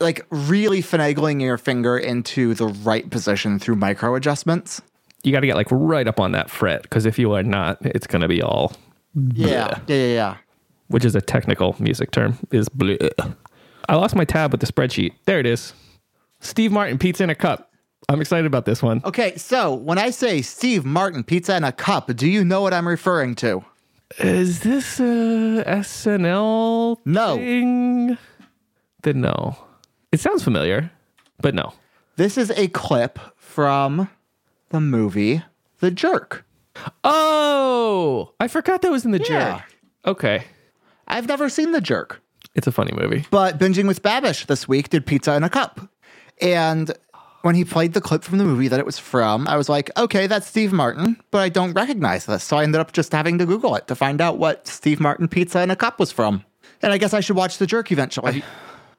[SPEAKER 2] like really finagling your finger into the right position through micro adjustments.
[SPEAKER 1] you got to get like right up on that fret because if you are not, it's going to be all,
[SPEAKER 2] Yeah. Yeah. Yeah. yeah.
[SPEAKER 1] which is a technical music term, is bleh. I lost my tab with the spreadsheet. There it is. Steve Martin pizza in a cup. I'm excited about this one.
[SPEAKER 2] Okay. So when I say Steve Martin pizza in a cup, do you know what I'm referring to?
[SPEAKER 1] Is this a SNL
[SPEAKER 2] No.
[SPEAKER 1] thing? Then no. It sounds familiar, but no.
[SPEAKER 2] This is a clip from the movie The Jerk.
[SPEAKER 1] Oh, I forgot that was in the
[SPEAKER 2] Yeah.
[SPEAKER 1] jerk. Okay.
[SPEAKER 2] I've never seen The Jerk.
[SPEAKER 1] It's a funny movie.
[SPEAKER 2] But Binging with Babish this week did Pizza in a Cup. And when he played the clip from the movie that it was from, I was like, okay, that's Steve Martin, but I don't recognize this. So I ended up just having to Google it to find out what Steve Martin Pizza in a Cup was from. And I guess I should watch The Jerk eventually.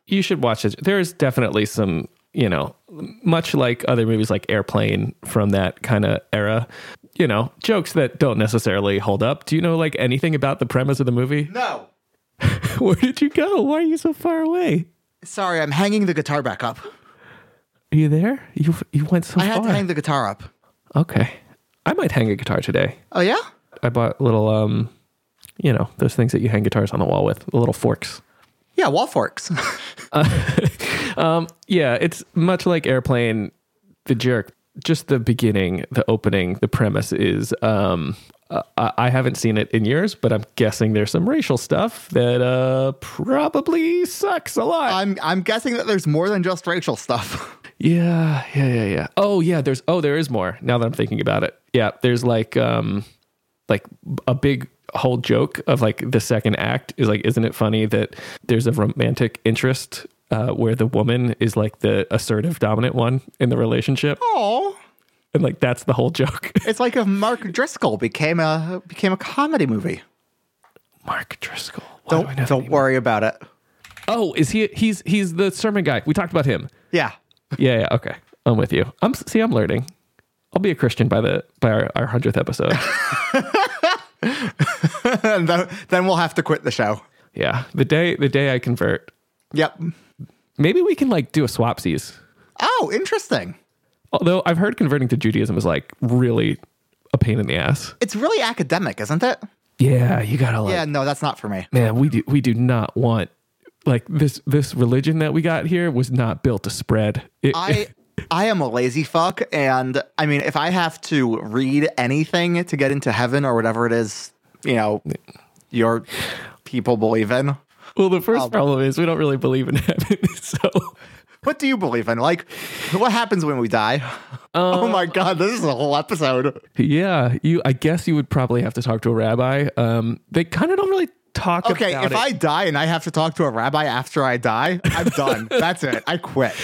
[SPEAKER 1] You should watch it. There's definitely some, you know, much like other movies like Airplane from that kind of era, you know, jokes that don't necessarily hold up. Do you know like anything about the premise of the movie?
[SPEAKER 2] no. [LAUGHS]
[SPEAKER 1] Where did you go? Why are you so far away?
[SPEAKER 2] Sorry, I'm hanging the guitar back up.
[SPEAKER 1] Are you there? You you went so far.
[SPEAKER 2] I had
[SPEAKER 1] far.
[SPEAKER 2] to hang the guitar up.
[SPEAKER 1] okay. I might hang a guitar today.
[SPEAKER 2] Oh, yeah?
[SPEAKER 1] I bought little um you know, those things that you hang guitars on the wall with, the little forks.
[SPEAKER 2] Yeah, wall forks. [LAUGHS] [LAUGHS]
[SPEAKER 1] Um, Yeah, it's much like Airplane, The Jerk. Just the beginning, the opening, the premise is um, uh, I I haven't seen it in years, but I'm guessing there's some racial stuff that uh, probably sucks a lot.
[SPEAKER 2] I'm I'm guessing that there's more than just racial stuff. [LAUGHS]
[SPEAKER 1] Yeah, yeah, yeah, yeah. Oh, yeah. There's oh, there is more. Now that I'm thinking about it, yeah. There's like um, like a big whole joke of like the second act is like, isn't it funny that there's a romantic interest uh, where the woman is like the assertive dominant one in the relationship,
[SPEAKER 2] Oh,
[SPEAKER 1] and like that's the whole joke. [LAUGHS]
[SPEAKER 2] it's like if Mark Driscoll became a became a comedy movie.
[SPEAKER 1] Mark Driscoll. Why do I
[SPEAKER 2] Don't
[SPEAKER 1] know
[SPEAKER 2] don't worry about it.
[SPEAKER 1] Oh, is he? He's he's the sermon guy. We talked about him.
[SPEAKER 2] Yeah.
[SPEAKER 1] Yeah, yeah. Okay, I'm with you. I'm see. I'm learning. I'll be a Christian by the by our our hundredth episode. [LAUGHS]
[SPEAKER 2] and then, then we'll have to quit the show.
[SPEAKER 1] yeah, the day the day I convert.
[SPEAKER 2] Yep.
[SPEAKER 1] Maybe we can like do a swapsies.
[SPEAKER 2] Oh, interesting.
[SPEAKER 1] Although I've heard converting to Judaism is like really a pain in the ass.
[SPEAKER 2] It's really academic, isn't it?
[SPEAKER 1] Yeah, you gotta like
[SPEAKER 2] Yeah, no, that's not for me.
[SPEAKER 1] man, we do we do not want like this this religion that we got here was not built to spread. It,
[SPEAKER 2] I [LAUGHS] I am a lazy fuck, and I mean, if I have to read anything to get into heaven or whatever it is, you know, your people believe in.
[SPEAKER 1] well, the first problem is we don't really believe in [LAUGHS] heaven. So
[SPEAKER 2] What do you believe in? Like, what happens when we die? oh my god, this is a whole episode.
[SPEAKER 1] yeah, you I guess you would probably have to talk to a rabbi. Um, they kind of don't really talk
[SPEAKER 2] Okay,
[SPEAKER 1] about
[SPEAKER 2] if. I die and I have to talk to a rabbi after I die, I'm done. [LAUGHS] That's it. I quit.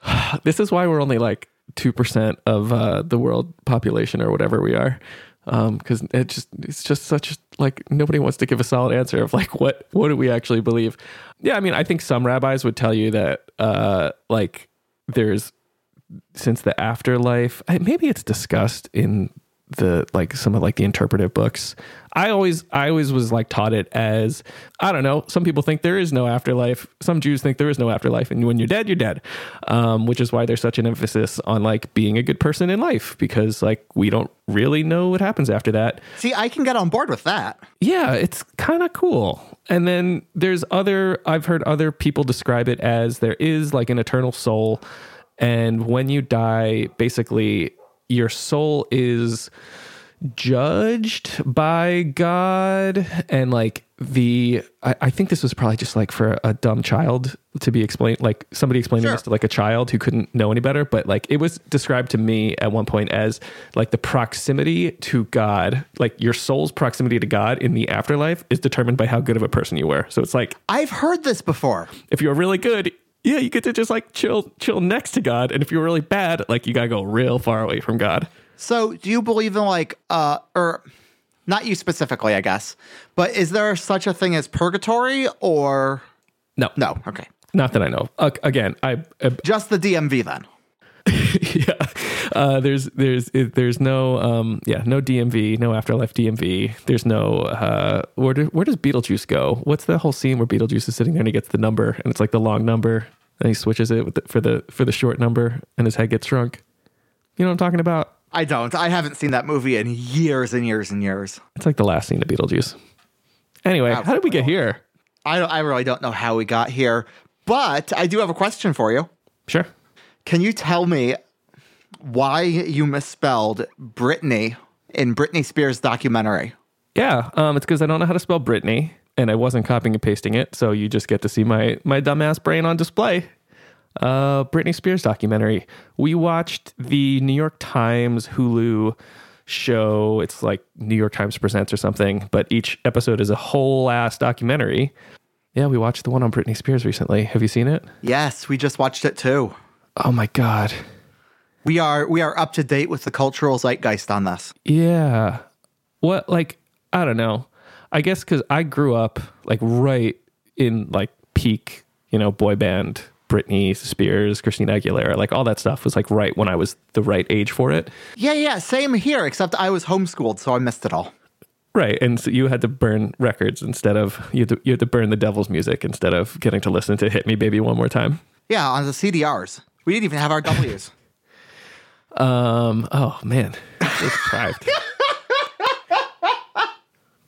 [SPEAKER 2] [SIGHS]
[SPEAKER 1] this is why we're only like 2% of uh, the world population or whatever we are because it just it's just such like nobody wants to give a solid answer of like what what do we actually believe yeah i mean i think some rabbis would tell you that uh like there's since the afterlife maybe it's discussed in the like some of like the interpretive books i always i always was like taught it as i don't know some people think there is no afterlife some jews think there is no afterlife and when you're dead you're dead um, which is why there's such an emphasis on like being a good person in life because like we don't really know what happens after that
[SPEAKER 2] See, I can get on board with that.
[SPEAKER 1] yeah, it's kind of cool. And then there's other, I've heard other people describe it as there is like an eternal soul. And when you die, basically, your soul is judged by God. And like the, I, I think this was probably just like for a dumb child to be explained, like somebody explaining
[SPEAKER 2] Sure.
[SPEAKER 1] this to like a child who couldn't know any better. But like it was described to me at one point as like the proximity to God, like your soul's proximity to God in the afterlife is determined by how good of a person you were. So it's like
[SPEAKER 2] I've heard this before.
[SPEAKER 1] if you're really good, yeah, you get to just like chill, chill next to God. And if you're really bad, like you gotta go real far away from God.
[SPEAKER 2] So, do you believe in like, uh, or not you specifically, I guess, but is there such a thing as purgatory or
[SPEAKER 1] No,
[SPEAKER 2] no? Okay,
[SPEAKER 1] not that I know. Uh, again, I, uh,
[SPEAKER 2] just the DMV then. [LAUGHS]
[SPEAKER 1] yeah, uh, there's there's there's no um yeah no DMV, no afterlife DMV. There's no uh where do, where does Beetlejuice go? What's the whole scene where Beetlejuice is sitting there and he gets the number and it's like the long number and he switches it with the, for the for the short number and his head gets shrunk. You know what I'm talking about?
[SPEAKER 2] I don't. I haven't seen that movie in years and years and years.
[SPEAKER 1] It's like the last scene of Beetlejuice. Anyway, how did we get here?
[SPEAKER 2] I don't, I really don't know how we got here, but I do have a question for you.
[SPEAKER 1] Sure.
[SPEAKER 2] Can you tell me why you misspelled Brittany in Britney Spears documentary?
[SPEAKER 1] Yeah, um, it's because I don't know how to spell Brittany, and I wasn't copying and pasting it, so you just get to see my my dumbass brain on display. Uh, Britney Spears documentary. We watched the New York Times Hulu show. It's like New York Times Presents or something, but each episode is a whole ass documentary. Yeah, we watched the one on Britney Spears recently. Have you seen it?
[SPEAKER 2] Yes, we just watched it too.
[SPEAKER 1] Oh my god.
[SPEAKER 2] We are we are up to date with the cultural zeitgeist on this.
[SPEAKER 1] Yeah. What like I don't know. I guess because I grew up like right in like peak, you know, boy band, Britney Spears, Christina Aguilera, like all that stuff was like right when I was the right age for it.
[SPEAKER 2] Yeah, yeah, same here, except I was homeschooled, so I missed it all.
[SPEAKER 1] Right. And so you had to burn records instead of you had to, you had to burn the devil's music instead of getting to listen to Hit Me Baby One More Time.
[SPEAKER 2] Yeah, on the CDRs. We didn't even have our W's. [LAUGHS]
[SPEAKER 1] Um oh man. Deprived.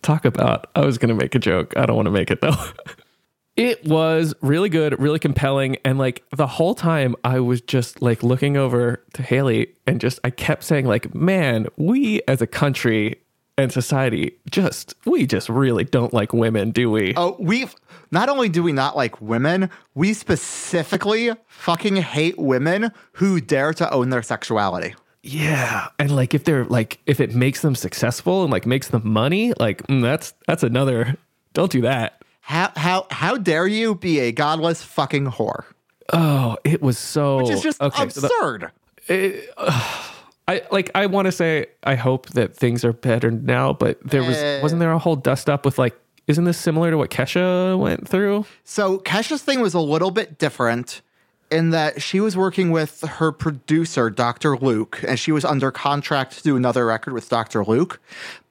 [SPEAKER 1] Talk about I was gonna make a joke. I don't want to make it though. It was really good, really compelling, and like the whole time I was just like looking over to Haley and just I kept saying like, "Man, we as a country and society just we just really don't like women, do we?
[SPEAKER 2] Oh, we not only do we not like women, we specifically fucking hate women who dare to own their sexuality.
[SPEAKER 1] Yeah, and like if they're like if it makes them successful and like makes them money, like mm, that's that's another. Don't do that.
[SPEAKER 2] How how how dare you be a godless fucking whore?
[SPEAKER 1] Oh, it was so.
[SPEAKER 2] Which is just
[SPEAKER 1] okay, so the-
[SPEAKER 2] absurd.
[SPEAKER 1] I like. I want to say. I hope that things are better now, but there was
[SPEAKER 2] Eh.
[SPEAKER 1] wasn't there a whole dust up with like. Isn't this similar to what Kesha went through?
[SPEAKER 2] So Kesha's thing was a little bit different in that she was working with her producer, Dr. Luke, and she was under contract to do another record with Dr. Luke,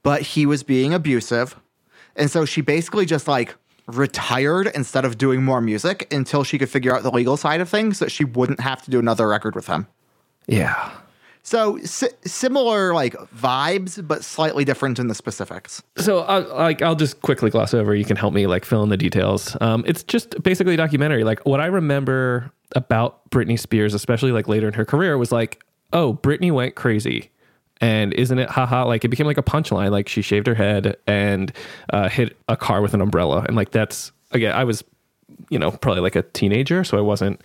[SPEAKER 2] but he was being abusive. And so she basically just like retired instead of doing more music until she could figure out the legal side of things so she wouldn't have to do another record with him.
[SPEAKER 1] Yeah.
[SPEAKER 2] So si- similar like vibes, but slightly different in the specifics.
[SPEAKER 1] So I'll, like I'll just quickly gloss over. You can help me like fill in the details. Um, it's just basically a documentary. Like what I remember about Britney Spears, especially like later in her career, was like, oh, Britney went crazy. And isn't it haha? Like it became like a punchline. Like she shaved her head and uh, hit a car with an umbrella. And like that's again, I was, you know, probably like a teenager, so I wasn't,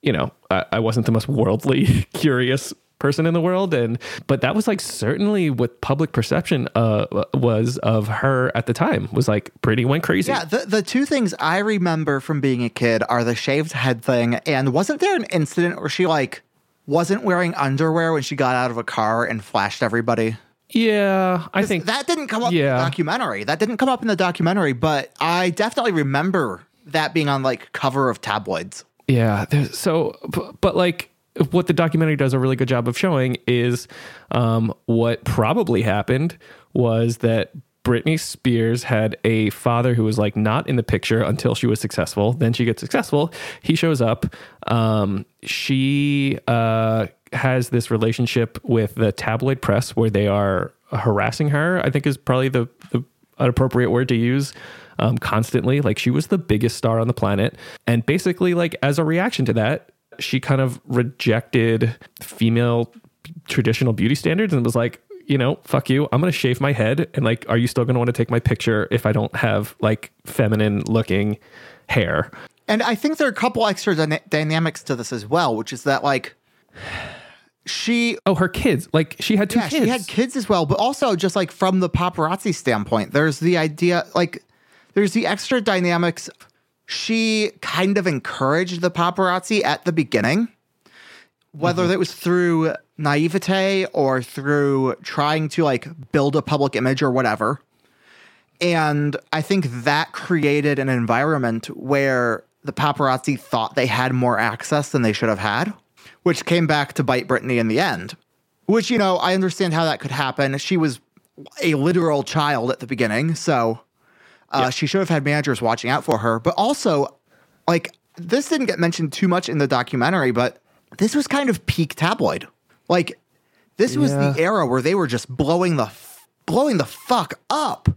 [SPEAKER 1] you know, I, I wasn't the most worldly [LAUGHS] curious person in the world and but that was like certainly what public perception uh was of her at the time was like pretty went crazy
[SPEAKER 2] Yeah, the, the two things I remember from being a kid are the shaved head thing, and wasn't there an incident where she like wasn't wearing underwear when she got out of a car and flashed everybody?
[SPEAKER 1] yeah i think
[SPEAKER 2] that didn't come up in
[SPEAKER 1] yeah.
[SPEAKER 2] the documentary. That didn't come up in the documentary, but I definitely remember that being on like cover of tabloids.
[SPEAKER 1] Yeah. So, but, but like what the documentary does a really good job of showing is um, what probably happened was that Britney Spears had a father who was like not in the picture until she was successful. Then she gets successful. He shows up. Um, she uh, has this relationship with the tabloid press where they are harassing her. I think is probably the, the appropriate word to use um, constantly. Like she was the biggest star on the planet. And basically, like as a reaction to that, she kind of rejected female traditional beauty standards and was like, you know, fuck you. I'm going to shave my head. And like, are you still going to want to take my picture if I don't have like feminine looking hair?
[SPEAKER 2] And I think there are a couple extra dyna- dynamics to this as well, which is that like she
[SPEAKER 1] Oh, her kids. Like she had two
[SPEAKER 2] yeah,
[SPEAKER 1] kids.
[SPEAKER 2] she had kids as well, but also just like from the paparazzi standpoint, there's the idea like there's the extra dynamics. She kind of encouraged the paparazzi at the beginning, whether
[SPEAKER 1] Mm-hmm.
[SPEAKER 2] it was through naivete or through trying to like build a public image or whatever. And I think that created an environment where the paparazzi thought they had more access than they should have had, which came back to bite Britney in the end. Which, you know, I understand how that could happen. She was a literal child at the beginning, so uh, she should have had managers watching out for her. But also, like, this didn't get mentioned too much in the documentary, but this was kind of peak tabloid. Like, this was the era where they were just blowing the f- blowing the fuck up.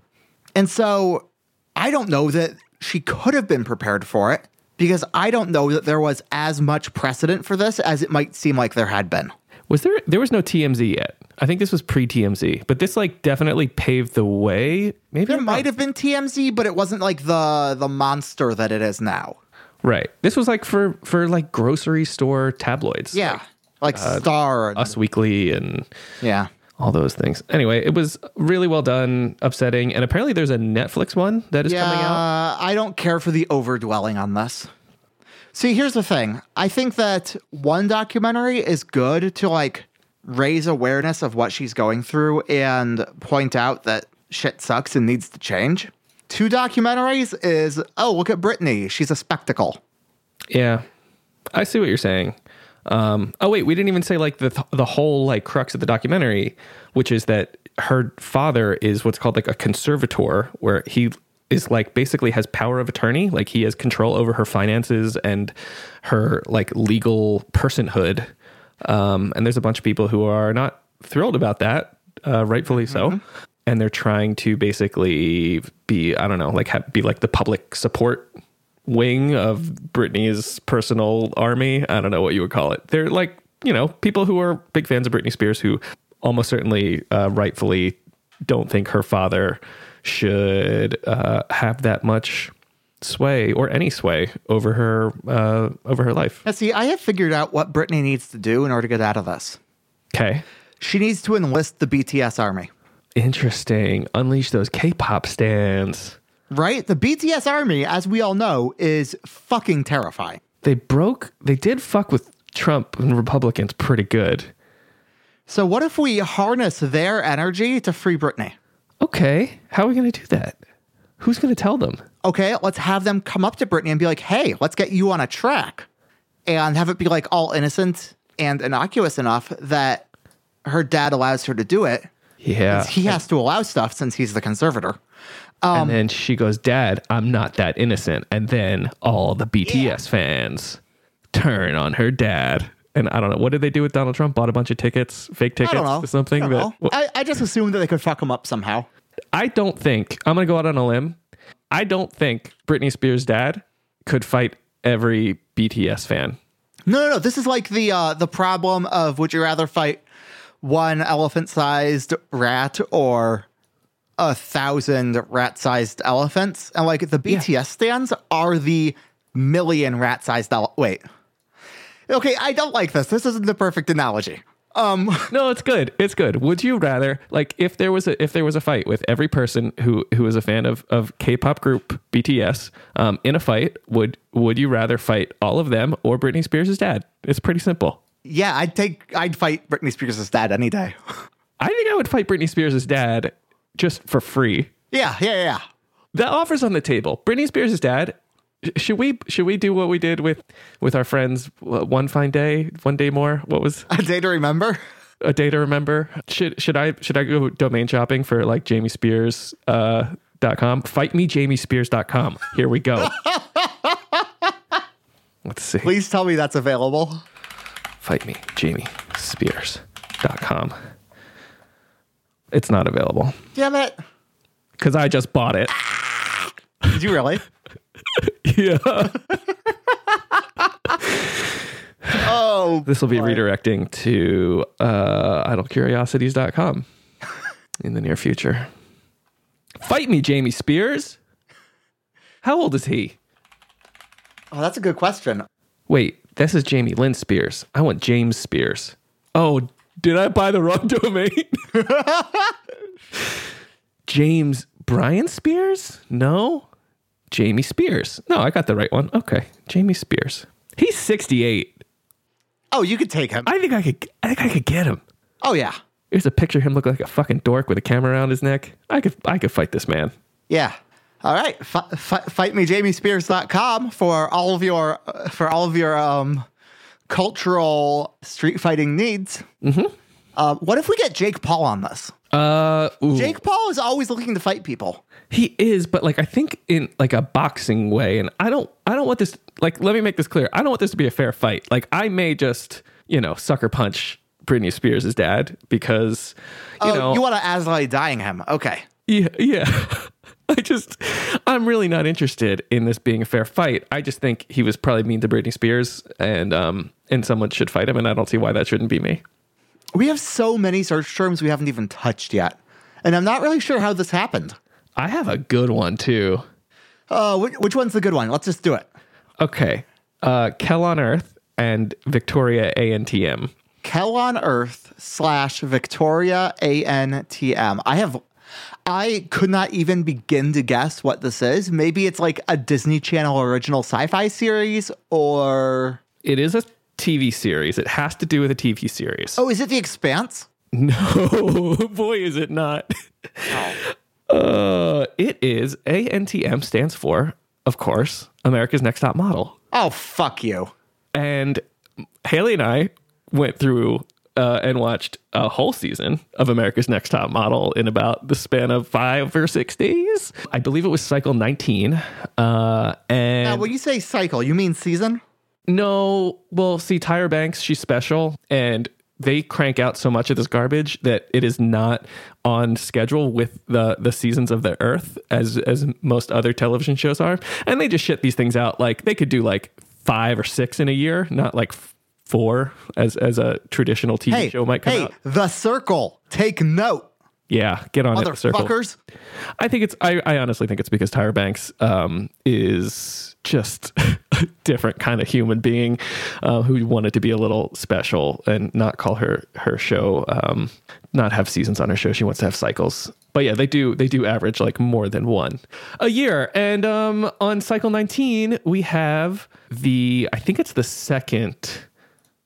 [SPEAKER 2] And so I don't know that she could have been prepared for it because I don't know that there was as much precedent for this as it might seem like there had been.
[SPEAKER 1] Was there there was no TMZ yet? I think this was pre TMZ, but this like definitely paved the way. Maybe
[SPEAKER 2] There might have been TMZ, but it wasn't like the the monster that it is now.
[SPEAKER 1] right. This was like for for like grocery store tabloids.
[SPEAKER 2] Yeah. Like uh, Star. and-
[SPEAKER 1] Us Weekly and
[SPEAKER 2] yeah.
[SPEAKER 1] all those things. Anyway, it was really well done, upsetting, and apparently there's a Netflix one that is
[SPEAKER 2] Yeah,
[SPEAKER 1] coming out.
[SPEAKER 2] I don't care for the overdwelling on this. See, here's the thing. I think that one documentary is good to like raise awareness of what she's going through and point out that shit sucks and needs to change. Two documentaries is, oh, look at Britney. She's a spectacle.
[SPEAKER 1] Yeah, I see what you're saying. Um, oh wait, we didn't even say like the the whole like crux of the documentary, which is that her father is what's called like a conservator, where he is like basically has power of attorney, like he has control over her finances and her like legal personhood. Um, and there's a bunch of people who are not thrilled about that, uh, rightfully so. And they're trying to basically be, I don't know, like have, be like the public support wing of Britney's personal army. I don't know what you would call it. They're like, you know, people who are big fans of Britney Spears who almost certainly uh, rightfully don't think her father should uh, have that much sway or any sway over her uh, over her life.
[SPEAKER 2] Now, see, I have figured out what Britney needs to do in order to get out of this.
[SPEAKER 1] Okay.
[SPEAKER 2] She needs to enlist the BTS army.
[SPEAKER 1] Interesting. Unleash those K-pop stans.
[SPEAKER 2] Right? The BTS army, as we all know, is fucking terrifying.
[SPEAKER 1] They broke. They did fuck with Trump and Republicans pretty good.
[SPEAKER 2] So, what if we harness their energy to free Britney?
[SPEAKER 1] Okay. How are we going to do that? Who's going to tell them?
[SPEAKER 2] Okay, let's have them come up to Britney and be like, hey, let's get you on a track. And have it be like all innocent and innocuous enough that her dad allows her to do it.
[SPEAKER 1] Yeah.
[SPEAKER 2] He has to allow stuff since he's the conservator.
[SPEAKER 1] and um, then she goes, Dad, I'm not that innocent. And then all the BTS fans turn on her dad. And I don't know. What did they do with Donald Trump? Bought a bunch of tickets, fake tickets to something?
[SPEAKER 2] I, know.
[SPEAKER 1] well,
[SPEAKER 2] I, I just assumed that they could fuck him up somehow.
[SPEAKER 1] I don't think, I'm going to go out on a limb. I don't think Britney Spears' dad could fight every BTS fan.
[SPEAKER 2] No, no, no. This is like the uh, the problem of would you rather fight one elephant sized rat or a thousand rat sized elephants? And like the BTS stans are the million rat sized ele- wait. Okay, I don't like this. This isn't the perfect analogy. Um [LAUGHS]
[SPEAKER 1] No, it's good. It's good. Would you rather like if there was a if there was a fight with every person who who is a fan of of K-pop group BTS um, in a fight, would would you rather fight all of them or Britney Spears' dad? It's pretty simple.
[SPEAKER 2] yeah, I'd take I'd fight Britney Spears' dad any day. [LAUGHS]
[SPEAKER 1] I think I would fight Britney Spears' dad just for free.
[SPEAKER 2] yeah, yeah, yeah.
[SPEAKER 1] That offer's on the table. Britney Spears' dad. Sh- Should we should we do what we did with with our friends uh, one fine day, one day more? What was
[SPEAKER 2] A day to remember.
[SPEAKER 1] a day to remember. Should should I should I go domain shopping for like Jamie Spears uh, dot com? Fight me Jamie Spears dot com. Here we go. [LAUGHS] Let's see.
[SPEAKER 2] Please tell me that's available.
[SPEAKER 1] Fight me Jamie Spears dot com. It's not available
[SPEAKER 2] Damn it.
[SPEAKER 1] because I just bought it.
[SPEAKER 2] Did you really? [LAUGHS] [LAUGHS]
[SPEAKER 1] yeah. [LAUGHS]
[SPEAKER 2] Oh,
[SPEAKER 1] This will be redirecting to uh, idlecuriosities.com in the near future. Fight me, Jamie Spears. How old is he?
[SPEAKER 2] oh, that's a good question.
[SPEAKER 1] Wait, this is Jamie Lynn Spears. I want James Spears. Oh, did I buy the wrong [LAUGHS] domain? James Brian Spears? No. Jamie Spears. No, I got the right one. Okay. Jamie Spears. He's 68.
[SPEAKER 2] Oh, you could take him.
[SPEAKER 1] I think I could I think I could get him.
[SPEAKER 2] Oh yeah.
[SPEAKER 1] Here's a picture of him looking like a fucking dork with a camera around his neck. I could I could fight this man.
[SPEAKER 2] Yeah. All right. F- f- fightmejamiespears.com for all of your uh, for all of your um cultural street fighting needs. Mm-hmm. Uh, what if we get Jake Paul on this?
[SPEAKER 1] Uh ooh.
[SPEAKER 2] Jake Paul is always looking to fight people.
[SPEAKER 1] He is, but like I think in like a boxing way, and I don't I don't want this like let me make this clear. I don't want this to be a fair fight. Like I may just, you know, sucker punch Britney Spears' dad because you
[SPEAKER 2] oh,
[SPEAKER 1] know
[SPEAKER 2] you want to Asley dying him? Okay.
[SPEAKER 1] Yeah, yeah. [LAUGHS] I just, I'm really not interested in this being a fair fight. I just think he was probably mean to Britney Spears, and um, and someone should fight him, and I don't see why that shouldn't be me.
[SPEAKER 2] We have so many search terms we haven't even touched yet, and I'm not really sure how this happened.
[SPEAKER 1] I have a good one too.
[SPEAKER 2] Uh, which, which one's the good one? Let's just do it.
[SPEAKER 1] Okay, uh, Kel on Earth and Victoria ANTM.
[SPEAKER 2] Kel on Earth slash Victoria ANTM. I have, I could not even begin to guess what this is. Maybe it's like a Disney Channel original sci fi series or.
[SPEAKER 1] It is a TV series. It has to do with a TV series.
[SPEAKER 2] Oh, is it The Expanse? [LAUGHS]
[SPEAKER 1] No, boy, is it not. Uh, it is ANTM stands for, of course, America's Next Top Model.
[SPEAKER 2] Oh, fuck you.
[SPEAKER 1] And Haley and I went through uh, and watched a whole season of America's Next Top Model in about the span of five or six days. I believe it was cycle 19. Uh, and
[SPEAKER 2] Now, when you say cycle, you mean season?
[SPEAKER 1] No, well, see, Tyra Banks, she's special, and they crank out so much of this garbage that it is not on schedule with the the seasons of the Earth as as most other television shows are, and they just shit these things out like they could do like five or six in a year, not like f- four as as a traditional TV
[SPEAKER 2] Hey,
[SPEAKER 1] show might come
[SPEAKER 2] hey,
[SPEAKER 1] out.
[SPEAKER 2] The Circle. Take note.
[SPEAKER 1] Yeah, get on it, circle. I think it's. I, I honestly think it's because Tyra Banks um, is just [LAUGHS] [LAUGHS] different kind of human being uh, who wanted to be a little special and not call her her show, um, not have seasons on her show. She wants to have cycles. But yeah, they do. They do average like more than one a year. And um, on cycle nineteen, we have the. I think it's the second.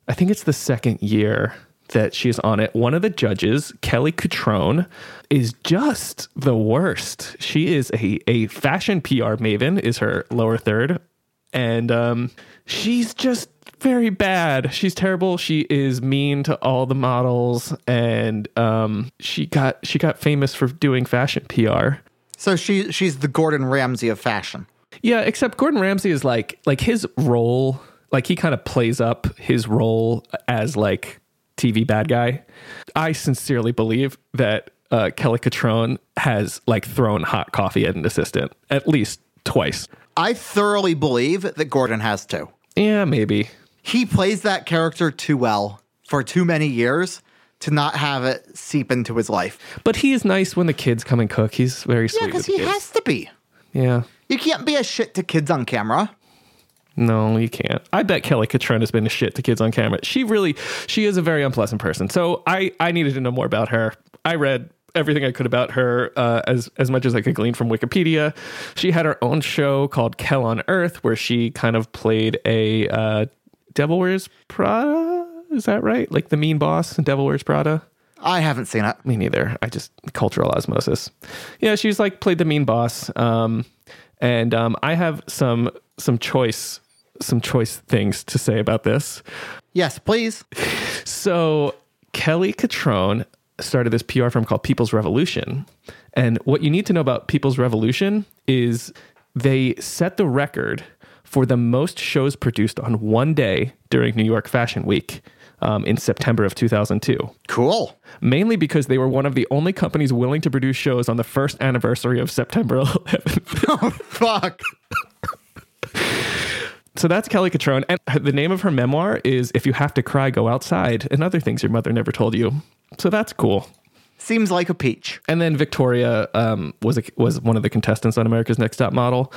[SPEAKER 1] I think it's the second year that she is on it. One of the judges, Kelly Cutrone, is just the worst. She is a, a fashion PR maven, is her lower third. And um, she's just very bad. She's terrible. She is mean to all the models, and um, she got she got famous for doing fashion PR.
[SPEAKER 2] So she she's the Gordon Ramsay of fashion.
[SPEAKER 1] Yeah, except Gordon Ramsay is like like his role, like he kind of plays up his role as like TV bad guy. I sincerely believe that uh, Kelly Cutrone has like thrown hot coffee at an assistant at least twice.
[SPEAKER 2] I thoroughly believe that Gordon has too.
[SPEAKER 1] Yeah, maybe.
[SPEAKER 2] He plays that character too well for too many years to not have it seep into his life.
[SPEAKER 1] But he is nice when the kids come and cook. He's very sweet.
[SPEAKER 2] Yeah,
[SPEAKER 1] because
[SPEAKER 2] he
[SPEAKER 1] kids.
[SPEAKER 2] has to be.
[SPEAKER 1] Yeah.
[SPEAKER 2] You can't be a shit to kids on camera.
[SPEAKER 1] No, you can't. I bet Kelly Cutrone has been a shit to kids on camera. She really, she is a very unpleasant person. So I, I needed to know more about her. I read everything I could about her uh, as as much as I could glean from Wikipedia. She had her own show called Kel on Earth, where she kind of played a uh, Devil Wears Prada. Is that right? Like the mean boss in Devil Wears Prada.
[SPEAKER 2] I haven't seen it.
[SPEAKER 1] Me neither. I just cultural osmosis. Yeah, she's like played the mean boss. Um, and um, I have some some choice some choice things to say about this.
[SPEAKER 2] Yes, please.
[SPEAKER 1] So Kelly Cutrone started this PR firm called People's Revolution. And what you need to know about People's Revolution is they set the record for the most shows produced on one day during New York Fashion Week um, in September of 2002
[SPEAKER 2] Cool.
[SPEAKER 1] mainly because they were one of the only companies willing to produce shows on the first anniversary of September [LAUGHS] 11th.
[SPEAKER 2] oh, Fuck.
[SPEAKER 1] so that's Kelly Cutrone. And the name of her memoir is If You Have to Cry, Go Outside, and other things your mother never told you. So that's cool.
[SPEAKER 2] Seems like a peach.
[SPEAKER 1] And then Victoria um, was a, was one of the contestants on America's Next Top Model,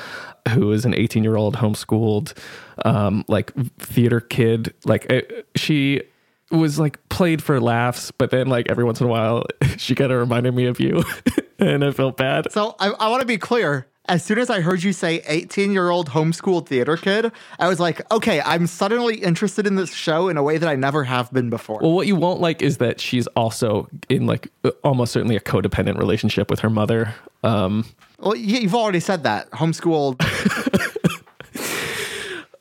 [SPEAKER 1] who is an 18 year old homeschooled, um, like theater kid. Like uh, she was like played for laughs, but then like every once in a while [LAUGHS] she kind of reminded me of you, [LAUGHS] and I felt bad.
[SPEAKER 2] So I, I want to be clear. As soon as I heard you say 18 year old homeschooled theater kid, I was like, okay, I'm suddenly interested in this show in a way that I never have been before.
[SPEAKER 1] Well, what you won't like is that she's also in like uh, almost certainly a codependent relationship with her mother. Um,
[SPEAKER 2] Well, you- you've already said that. Homeschooled. [LAUGHS]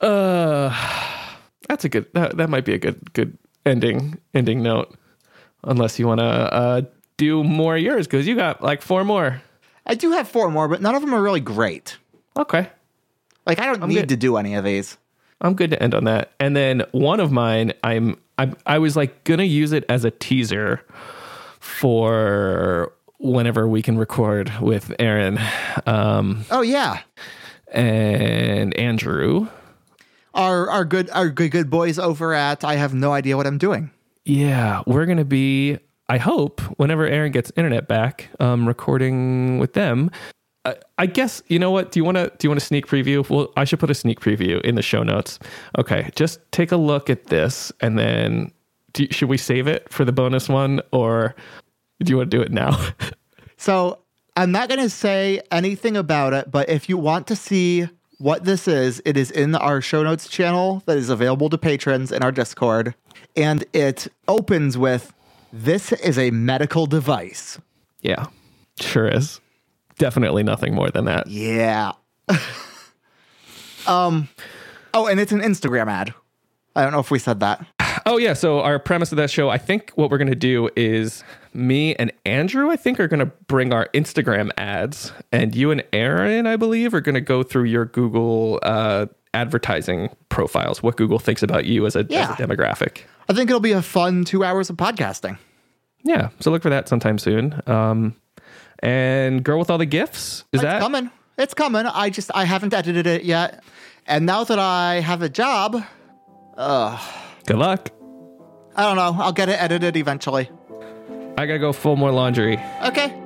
[SPEAKER 1] that's a good. That, that might be a good good ending ending note, unless you want to uh, do more of yours because you got like four more.
[SPEAKER 2] I do have four more, but none of them are really great.
[SPEAKER 1] Okay,
[SPEAKER 2] Like, I don't need
[SPEAKER 1] good.
[SPEAKER 2] to do any of these.
[SPEAKER 1] I'm good to end on that. And then one of mine, I'm I I was like gonna use it as a teaser for whenever we can record with Aaron um,
[SPEAKER 2] Oh, yeah.
[SPEAKER 1] and Andrew.
[SPEAKER 2] Our, our good our good good boys over at I have no idea what I'm doing.
[SPEAKER 1] Yeah, we're gonna be. I hope whenever Aaron gets internet back, um, recording with them. I, I guess you know what? Do you want to do you want a sneak preview? Well, I should put a sneak preview in the show notes. Okay, just take a look at this, and then do, should we save it for the bonus one, or do you want to do it now? [LAUGHS]
[SPEAKER 2] So I'm not going to say anything about it, but if you want to see what this is, it is in our show notes channel that is available to patrons in our Discord. And it opens with This is a medical device.
[SPEAKER 1] yeah, sure is. Definitely nothing more than that.
[SPEAKER 2] Yeah. [LAUGHS] um, oh, and it's an Instagram ad. I don't know if we said that.
[SPEAKER 1] Oh yeah, so our premise of that show, I think what we're going to do is me and Andrew, I think, are going to bring our Instagram ads, and you and Aaron, I believe, are going to go through your Google uh, advertising profiles, what Google thinks about you as a,
[SPEAKER 2] Yeah.
[SPEAKER 1] as a demographic.
[SPEAKER 2] I think it'll be a fun two hours of podcasting.
[SPEAKER 1] Yeah, so look for that sometime soon. Um, and girl with all the gifts is
[SPEAKER 2] It's
[SPEAKER 1] that
[SPEAKER 2] coming. It's coming. I just I haven't edited it yet. And now that I have a job, uh,
[SPEAKER 1] good luck.
[SPEAKER 2] I don't know. I'll get it edited eventually.
[SPEAKER 1] I gotta go fold more laundry.
[SPEAKER 2] Okay.